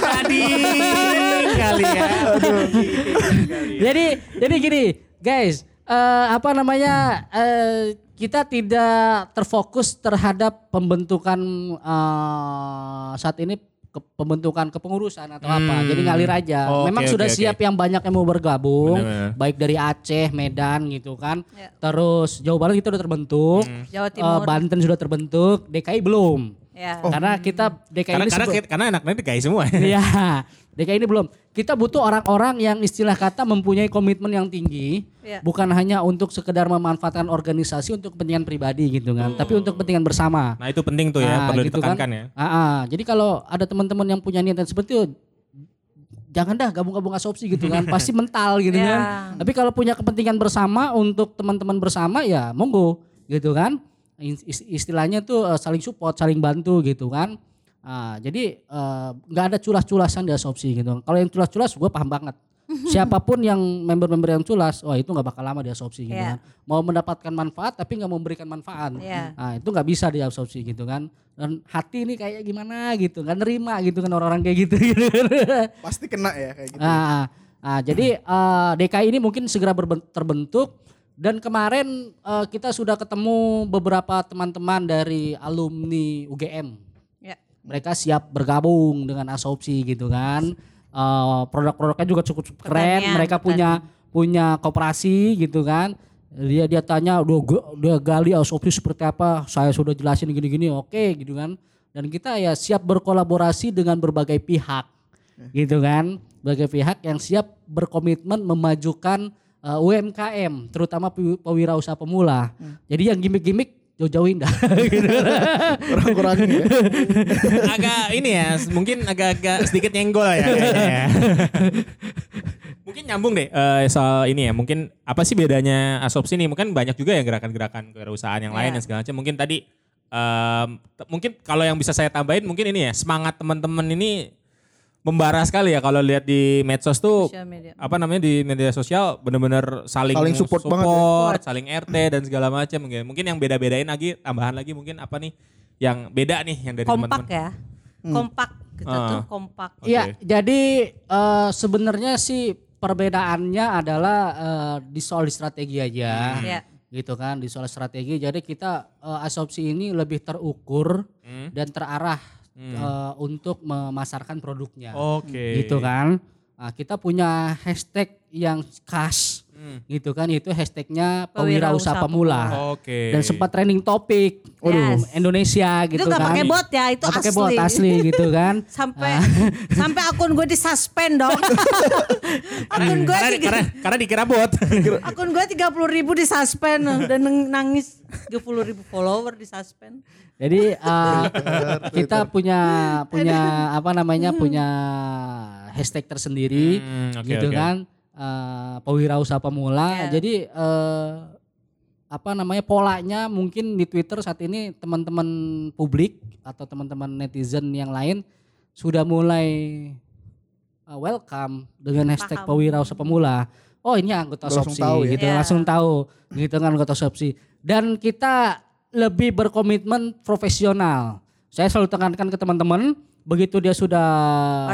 F: Tadi kali ya.
H: jadi jadi gini, guys, eh, apa namanya? eh, kita tidak terfokus terhadap pembentukan eh, saat ini ke- pembentukan kepengurusan atau apa. Jadi ngalir aja.
F: Hmm. Oke,
H: Memang
F: oke,
H: sudah
F: oke.
H: siap yang banyak yang mau bergabung,
F: Benar-benar.
H: baik dari Aceh, Medan gitu kan.
E: Ya.
H: Terus Jawa Barat kita udah terbentuk.
E: Jawa
H: Eh,
E: Timur.
H: Banten sudah terbentuk, DKI belum.
E: Ya.
H: Karena kita DKI
F: Karena
H: ini
F: karena, karena anak-anak DKI semua. *laughs*
H: Iya, DKI ini belum. Kita butuh orang-orang yang istilah kata mempunyai komitmen yang tinggi,
E: Iya.
H: bukan hanya untuk sekedar memanfaatkan organisasi untuk kepentingan pribadi gitu kan, tapi untuk kepentingan bersama.
F: Nah itu penting tuh ya,
H: Ah,
F: perlu
H: gitu
F: ditekankan ya.
H: Ah, ah. Jadi kalau ada teman-teman yang punya niatan seperti itu, jangan dah gabung-gabung asopsi gitu kan, *laughs* pasti mental gitu
E: Ya.
H: kan. Tapi kalau punya kepentingan bersama untuk teman-teman bersama ya monggo gitu kan. Is- Istilahnya tuh eh, saling support, saling bantu gitu kan. Ah, jadi eh, nggak ada culas-culasan di asopsi gitu. Kalau yang culas-culas gue paham banget. *laughs* Siapa pun yang member-member yang culas, wah itu nggak bakal lama di asopsi gitu
E: Iya.
H: kan. Mau mendapatkan manfaat tapi nggak memberikan manfaat.
E: Iya.
H: Nah, itu nggak bisa di absorpsi gitu kan. Dan hati ini kayak gimana gitu, nggak nerima gitu kan orang-orang kayak gitu. gitu. *laughs*
G: Pasti kena ya kayak gitu.
H: nah, nah, jadi eh, DKI ini mungkin segera terbentuk dan kemarin eh, kita sudah ketemu beberapa teman-teman dari alumni UGM.
E: Ya.
H: Mereka siap bergabung dengan asopsi gitu kan. Eh, produk-produknya juga cukup keren.
E: Pertanian,
H: Mereka punya punya koperasi gitu kan. Dia dia tanya, "Duh, gue- dia gali asopsi seperti apa? Saya sudah jelasin gini-gini." Oke, gitu kan. Dan kita ya siap berkolaborasi dengan berbagai pihak. Gitu kan. Berbagai pihak yang siap berkomitmen memajukan eh, UMKM, terutama pewirausaha pemula. Jadi yang gimmick-gimmick jauh-jauhin dah. gitu. *laughs*
G: Kurang-kurangin ya. *laughs*
F: agak ini ya, mungkin agak-agak sedikit nyenggol ya ya. *laughs* mungkin nyambung deh eh, soal ini ya. Mungkin apa sih bedanya asopsi nih? Mungkin banyak juga ya gerakan-gerakan kewirausahaan yang lain
E: Iya.
F: dan segala macam. Mungkin tadi t- mungkin kalau yang bisa saya tambahin mungkin ini ya semangat teman-teman ini membara sekali ya kalau lihat di medsos tuh apa namanya di media sosial bener-bener saling
G: Saling support banget ya.
F: support, saling RT dan segala macam mungkin. Mungkin yang beda-bedain lagi tambahan lagi mungkin apa nih yang beda nih yang dari
E: kompak
F: teman-teman.
E: ya. Kompak gitu
F: Ah.
E: tuh kompak.
H: Iya, jadi eh, sebenarnya sih perbedaannya adalah eh, di soal strategi aja.
E: Ya.
H: Gitu kan, di soal strategi. Jadi kita eh, asopsi ini lebih terukur
F: Hmm.
H: dan terarah eh, untuk memasarkan produknya.
F: Oke.
H: Gitu kan. Nah, kita punya hashtag yang khas
F: Hmm.
H: gitu kan itu hashtagnya
E: Pewirausaha
H: pewirausaha pemula
F: Oke.
H: dan sempat trending topik waduh
E: Yes.
H: Indonesia gitu
E: itu nggak
H: kan
E: pakai bot ya, itu
H: pakai
E: asli.
H: bot asli gitu kan *laughs*
E: sampai *laughs* sampai akun gue disuspend dong. *laughs* akun gue
F: karena,
E: tiga,
F: karena karena dikira bot.
E: akun gue tiga puluh ribu disuspend dan nangis tiga puluh ribu follower disuspend.
H: Jadi uh, kita punya punya apa namanya punya hashtag tersendiri
F: Hmm, oke,
H: gitu
F: oke.
H: kan uh, pewirausaha pemula.
E: Ya.
H: Jadi uh, apa namanya polanya mungkin di Twitter saat ini teman-teman publik atau teman-teman netizen yang lain sudah mulai uh, welcome dengan hashtag
E: Paham.
H: pewirausaha pemula. Oh ini anggota
G: Langsung
H: Sopsi
G: tahu ya.
H: gitu
E: Ya.
H: langsung tahu gitu kan anggota Sopsi. Dan kita lebih berkomitmen profesional. Saya selalu tekankan ke teman-teman begitu dia sudah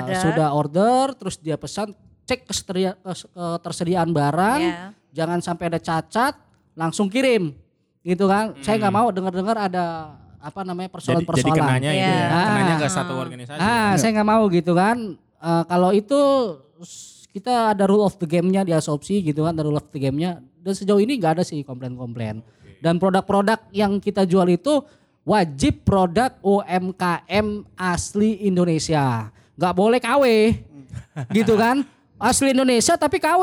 E: Order.
H: sudah order terus dia pesan cek keseteria- kes- ketersediaan barang
E: Ya.
H: jangan sampai ada cacat langsung kirim gitu kan saya nggak mau dengar-dengar ada apa namanya
F: Hmm. jadi, jadi
H: persoalan-persoalan
F: kenanya itu ya.
E: Iya.
F: Kenanya ke
H: Ah.
F: satu organisasi.
H: ah saya nggak mau gitu kan Eh, kalau itu kita ada rule of the game-nya di asopsi gitu kan ada rule of the game-nya dan sejauh ini nggak ada sih komplain-komplain dan produk-produk yang kita jual itu wajib produk UMKM asli Indonesia nggak boleh KW *laughs* gitu kan asli Indonesia tapi KW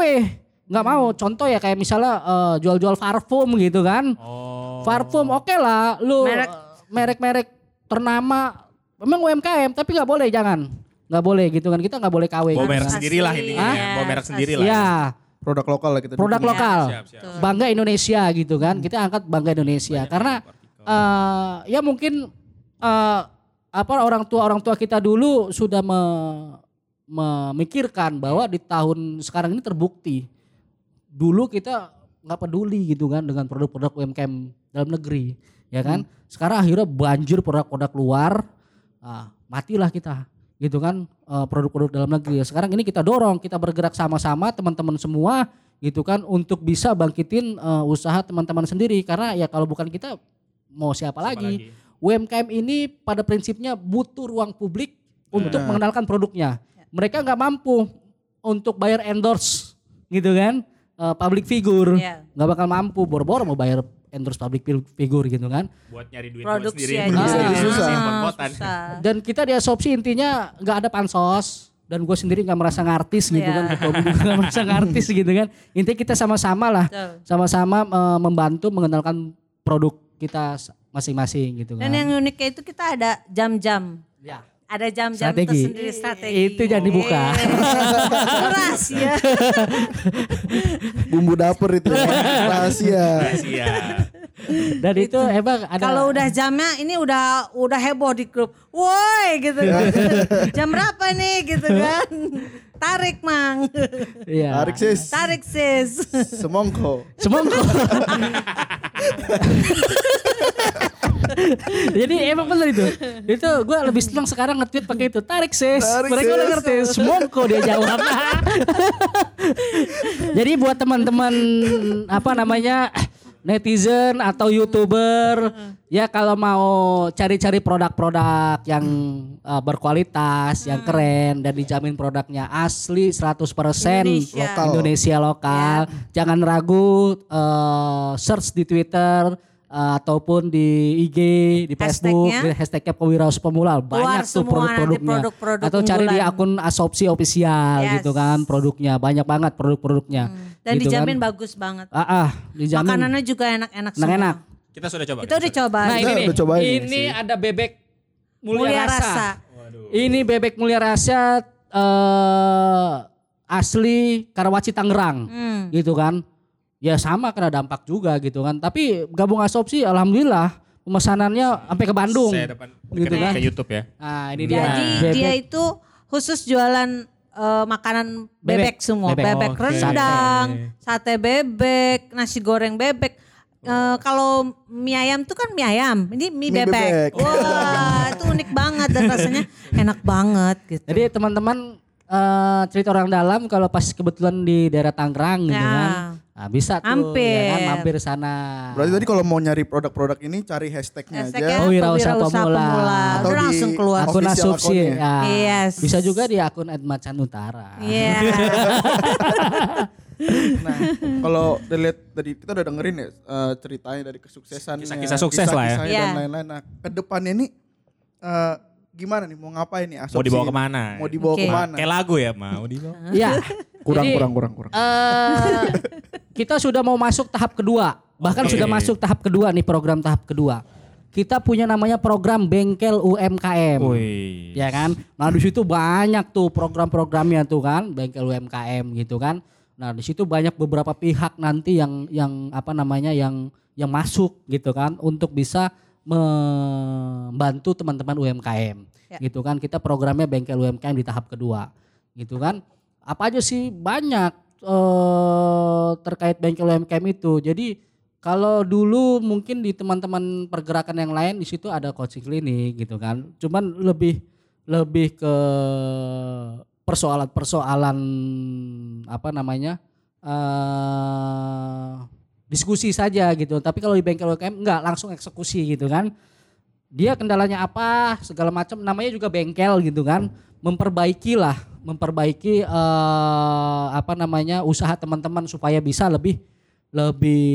H: nggak mau contoh ya kayak misalnya eh, jual-jual parfum gitu kan
F: Oh.
H: Parfum oke lah, lu
E: Merek.
H: eh, merek-merek ternama memang UMKM tapi nggak boleh jangan, nggak boleh gitu kan kita nggak boleh KW.
F: Bawa
H: gitu
F: merek
H: kan.
F: sendiri lah.
E: Asli,
F: ya. Bawa merek sendiri lah.
H: Iya,
G: Produk lokal lah kita.
H: produk lokal,
F: Siap, siap.
H: bangga Indonesia gitu kan, kita angkat bangga Indonesia karena eh, ya mungkin eh, apa orang tua orang tua kita dulu sudah me- memikirkan bahwa di tahun sekarang ini terbukti. Dulu kita nggak peduli gitu kan dengan produk-produk UMKM dalam negeri ya kan? Sekarang akhirnya banjir produk-produk luar ah, matilah kita gitu kan? Eh, produk-produk dalam negeri. Sekarang ini kita dorong kita bergerak sama-sama teman-teman semua gitu kan? Untuk bisa bangkitin eh, usaha teman-teman sendiri. Karena ya kalau bukan kita mau siapa, lagi? UMKM ini pada prinsipnya butuh ruang publik untuk mengenalkan produknya. Mereka nggak mampu untuk bayar endorse gitu kan, eh, public figure
E: Iya.
H: nggak bakal mampu bor-bor mau bayar endorse public figure gitu kan.
F: Buat nyari duit
E: Produksi
F: buat sendiri.
E: aja.
H: Ah,
G: jadi susah.
E: Ah, susah.
H: Dan kita di asopsi intinya nggak ada pansos dan gue sendiri nggak merasa ngartis gitu
E: Iya.
H: kan, *laughs* nggak merasa ngartis gitu kan. Intinya kita sama-sama lah, sama-sama eh, membantu mengenalkan produk kita masing-masing gitu kan.
E: Dan yang uniknya itu kita ada jam-jam.
H: Ya.
E: Ada jam-jam
H: Strategi.
E: tersendiri strategi.
H: Itu jangan dibuka.
E: Itu rahasia.
G: Bumbu dapur itu ya. rahasia.
F: Iya.
H: Dan itu emang ada
E: Kalau udah jamnya ini udah udah heboh di grup. Woi gitu kan. Jam berapa nih gitu kan. Tarik mang.
H: Iya.
G: Tarik sis.
E: Tarik sis.
G: Semongko.
H: Semongko. *laughs* *laughs* Jadi emang bener itu. Itu gue lebih senang sekarang nge-tweet pakai itu. Tarik sis.
G: Tarik,
H: Mereka udah ngerti. Semongko dia jawab. *laughs* Jadi buat teman-teman apa namanya netizen atau youtuber ya kalau mau cari-cari produk-produk yang uh, berkualitas, yang keren dan dijamin produknya asli 100%
E: Indonesia.
G: Lokal.
H: Indonesia lokal. Jangan ragu eh, search di Twitter eh, ataupun di IG, di Facebook,
E: Hashtagnya?
H: di hashtagnya Pewirausaha Pemula banyak tuh produk-produknya.
E: produk-produk
H: Atau cari di akun Asopsi official
E: Yes.
H: gitu kan produknya banyak banget produk-produknya.
E: Dan
H: Gitu
E: dijamin
H: kan.
E: bagus banget.
H: Ah, ah, dijamin
E: Makanannya juga enak-enak semua.
H: enak-enak.
F: Kita sudah coba.
E: Kita udah coba.
H: Nah
G: Kita
H: ini nih,
G: udah cobain
H: ini
G: sih.
H: ada bebek mulia,
E: Mulia
H: rasa.
E: rasa.
H: Ini bebek mulia rasa eh asli Karawaci Tangerang.
E: Hmm.
H: gitu kan ya sama kena dampak juga gitu kan tapi gabung asopsi alhamdulillah pemesanannya sampai ke Bandung
F: Saya depan
H: Gitu
F: ke,
H: kan.
F: ke YouTube ya.
H: nah ini dia
E: Jadi
H: Bebek.
E: dia itu khusus jualan eh, makanan bebek,
H: Bebek.
E: semua.
H: Bebek.
E: Bebek,
F: Oke.
E: rendang, sate bebek, nasi goreng bebek. Eh, kalau mie ayam tuh kan mie ayam, ini mie,
G: Mie
E: bebek.
G: bebek.
E: Wah, itu unik banget dan rasanya enak banget gitu.
H: jadi teman-teman eh, cerita orang dalam kalau pas kebetulan di daerah Tangerang gitu
E: Ya.
H: kan Nah, bisa tuh
E: Hampir.
H: ya kan mampir sana.
G: Berarti tadi kalau mau nyari produk-produk ini cari hashtagnya
E: Hashtagnya
G: aja.
H: Oh, Wirausaha
E: Wirausaha
H: Pemula.
G: Atau
E: Udah
G: di-
E: langsung keluar.
H: akun asumsi
G: akunnya.
H: ya.
E: Yes.
H: Bisa juga di akun Edmacan Utara.
E: Iya. *laughs*
G: Nah, kalau dilihat tadi kita udah dengerin ya eh, ceritanya dari kesuksesan,
F: Kisah-kisah sukses lah ya.
E: Iya.
G: dan lain-lain. Nah, ke depannya ini eh, gimana nih? Mau ngapain nih?
F: Mau
G: Asopsi
F: dibawa
G: ke
F: mana?
G: Mau dibawa
E: Oke.
G: ke mana?
F: Kayak lagu ya, mau dibawa.
H: Iya. *laughs*
G: Kurang,
H: Jadi,
G: kurang, kurang, kurang.
H: eh, kita sudah mau masuk tahap kedua. Bahkan
F: Oke.
H: sudah masuk tahap kedua nih program tahap kedua. Kita punya namanya program Bengkel UMKM.
F: Wih.
H: Ya kan? Nah, di situ banyak tuh program-programnya tuh kan, Bengkel UMKM gitu kan. Nah, di situ banyak beberapa pihak nanti yang yang apa namanya yang yang masuk gitu kan untuk bisa membantu teman-teman UMKM.
E: Ya.
H: Gitu kan. Kita programnya Bengkel UMKM di tahap kedua. Gitu kan. Apa aja sih banyak eh terkait bengkel UMKM itu. Jadi kalau dulu mungkin di teman-teman pergerakan yang lain di situ ada coaching klinik gitu kan. Cuman lebih lebih ke persoalan-persoalan apa namanya? eh diskusi saja gitu. Tapi kalau di bengkel UMKM enggak langsung eksekusi gitu kan. Dia kendalanya apa segala macam namanya juga bengkel gitu kan. Memperbaiki lah, memperbaiki eh apa namanya usaha teman-teman supaya bisa lebih lebih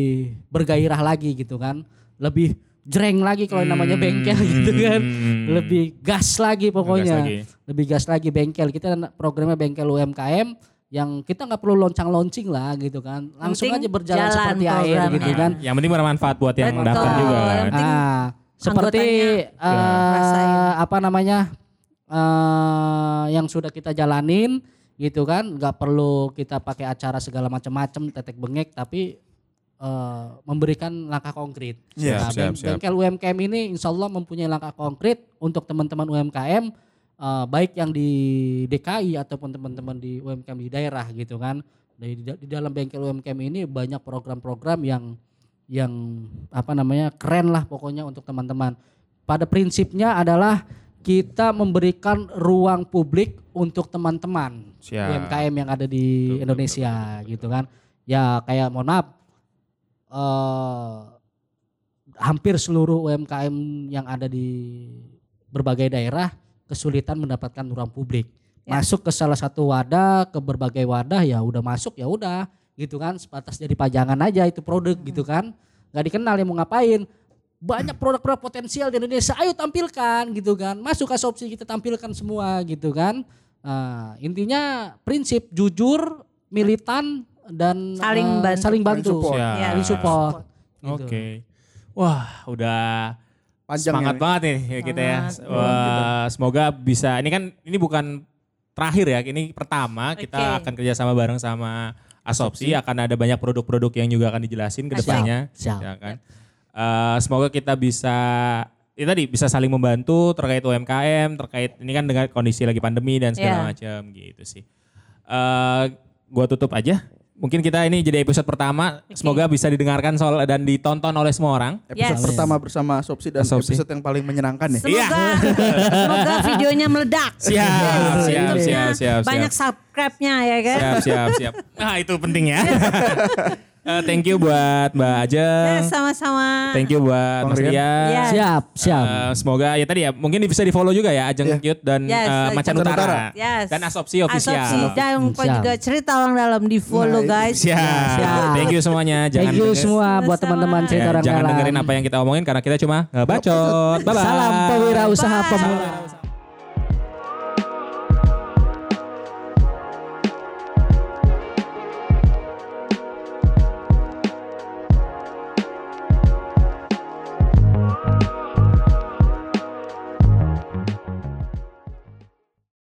H: bergairah lagi gitu kan. Lebih jreng lagi kalau namanya bengkel gitu kan.
F: Hmm.
H: Lebih gas lagi pokoknya.
F: lagi.
H: Lebih gas lagi bengkel. Kita programnya bengkel UMKM yang kita nggak perlu loncang launching lah gitu kan. Langsung
E: Penting
H: aja berjalan
E: jalan
H: seperti air
E: programnya.
H: gitu kan.
F: Yang penting bermanfaat buat yang
E: Betul.
F: daftar juga kan.
E: Yang penting
H: Ah, seperti eh,
E: rasain.
H: apa namanya eh yang sudah kita jalanin gitu kan, nggak perlu kita pakai acara segala macam-macam tetek bengek, tapi eh, memberikan langkah konkret.
F: Siap,
H: Nah,
F: siap, siap.
H: Bengkel UMKM ini insya Allah mempunyai langkah konkret untuk teman-teman UMKM, eh, baik yang di DKI ataupun teman-teman di UMKM di daerah gitu kan. Di, di dalam bengkel UMKM ini banyak program-program yang yang apa namanya keren lah pokoknya untuk teman-teman. Pada prinsipnya adalah kita memberikan ruang publik untuk teman-teman. UMKM yang ada di
F: Betul, betul,
H: Indonesia gitu kan. Ya kayak mohon maaf eh hampir seluruh UMKM yang ada di berbagai daerah kesulitan mendapatkan ruang publik.
E: Ya.
H: Masuk ke salah satu wadah, ke berbagai wadah ya udah masuk ya udah gitu kan sebatas jadi pajangan aja itu produk gitu kan. nggak dikenal yang mau ngapain. Banyak produk-produk potensial di Indonesia, ayo tampilkan gitu kan. Masuk ke opsi kita tampilkan semua gitu kan. Nah, intinya prinsip jujur, militan dan
E: Saling
H: eh,
E: bantu.
H: saling bantu,
G: Saling support.
F: Siap.
E: Ya,
H: saling support.
F: Oke.
H: Gitu.
F: Wah, udah
G: Panjang
F: semangat
G: ya.
F: banget nih ya kita ya. Wah, semoga bisa. Ini kan ini bukan terakhir ya, ini pertama kita
E: Oke.
F: akan kerjasama bareng sama Asopsi. Akan ada banyak produk-produk yang juga akan dijelasin ke depannya.
H: Siap.
F: Ya kan. Eh, semoga kita bisa ya tadi bisa saling membantu terkait UMKM, terkait ini kan dengan kondisi lagi pandemi dan segala
E: Iya.
F: macam gitu sih. Eh, gua tutup aja. Mungkin kita ini jadi episode pertama. Semoga bisa didengarkan soal dan ditonton oleh semua orang.
G: Episode
E: Yes.
G: pertama bersama Sopsi dan
F: Asopsi.
G: episode yang paling menyenangkan ya.
F: Iya.
E: Semoga semoga videonya meledak.
F: Siap,
E: Yes,
F: siap,
E: YouTube-nya
F: siap, siap,
E: Banyak subscribe-nya ya kan.
F: Siap, siap, siap. Nah itu penting ya. *laughs* Eh, thank you buat Mbak Ajeng.
E: Yes, sama-sama.
F: Thank you buat
G: Bang
F: Mas
G: Rian.
E: Yes.
H: Siap, siap.
F: Eh, semoga ya tadi ya mungkin bisa di follow juga ya Ajeng
G: Iya.
F: Cute dan
E: Yes,
F: eh, Macan Utara.
G: Utara.
E: Yes.
F: Dan Asopsi official.
E: Asopsi dan
H: Siap.
E: juga cerita orang dalam di follow
G: Nah,
E: guys.
F: Siap.
H: Siap.
F: Thank you semuanya. Jangan
H: Thank you
F: denger-
H: semua buat
E: Sama-sama.
H: teman-teman cerita
F: ya,
H: orang
F: jangan
H: dalam.
F: dengerin apa yang kita omongin karena kita cuma ngebacot. Bye bye.
H: Salam pewirausaha pemula.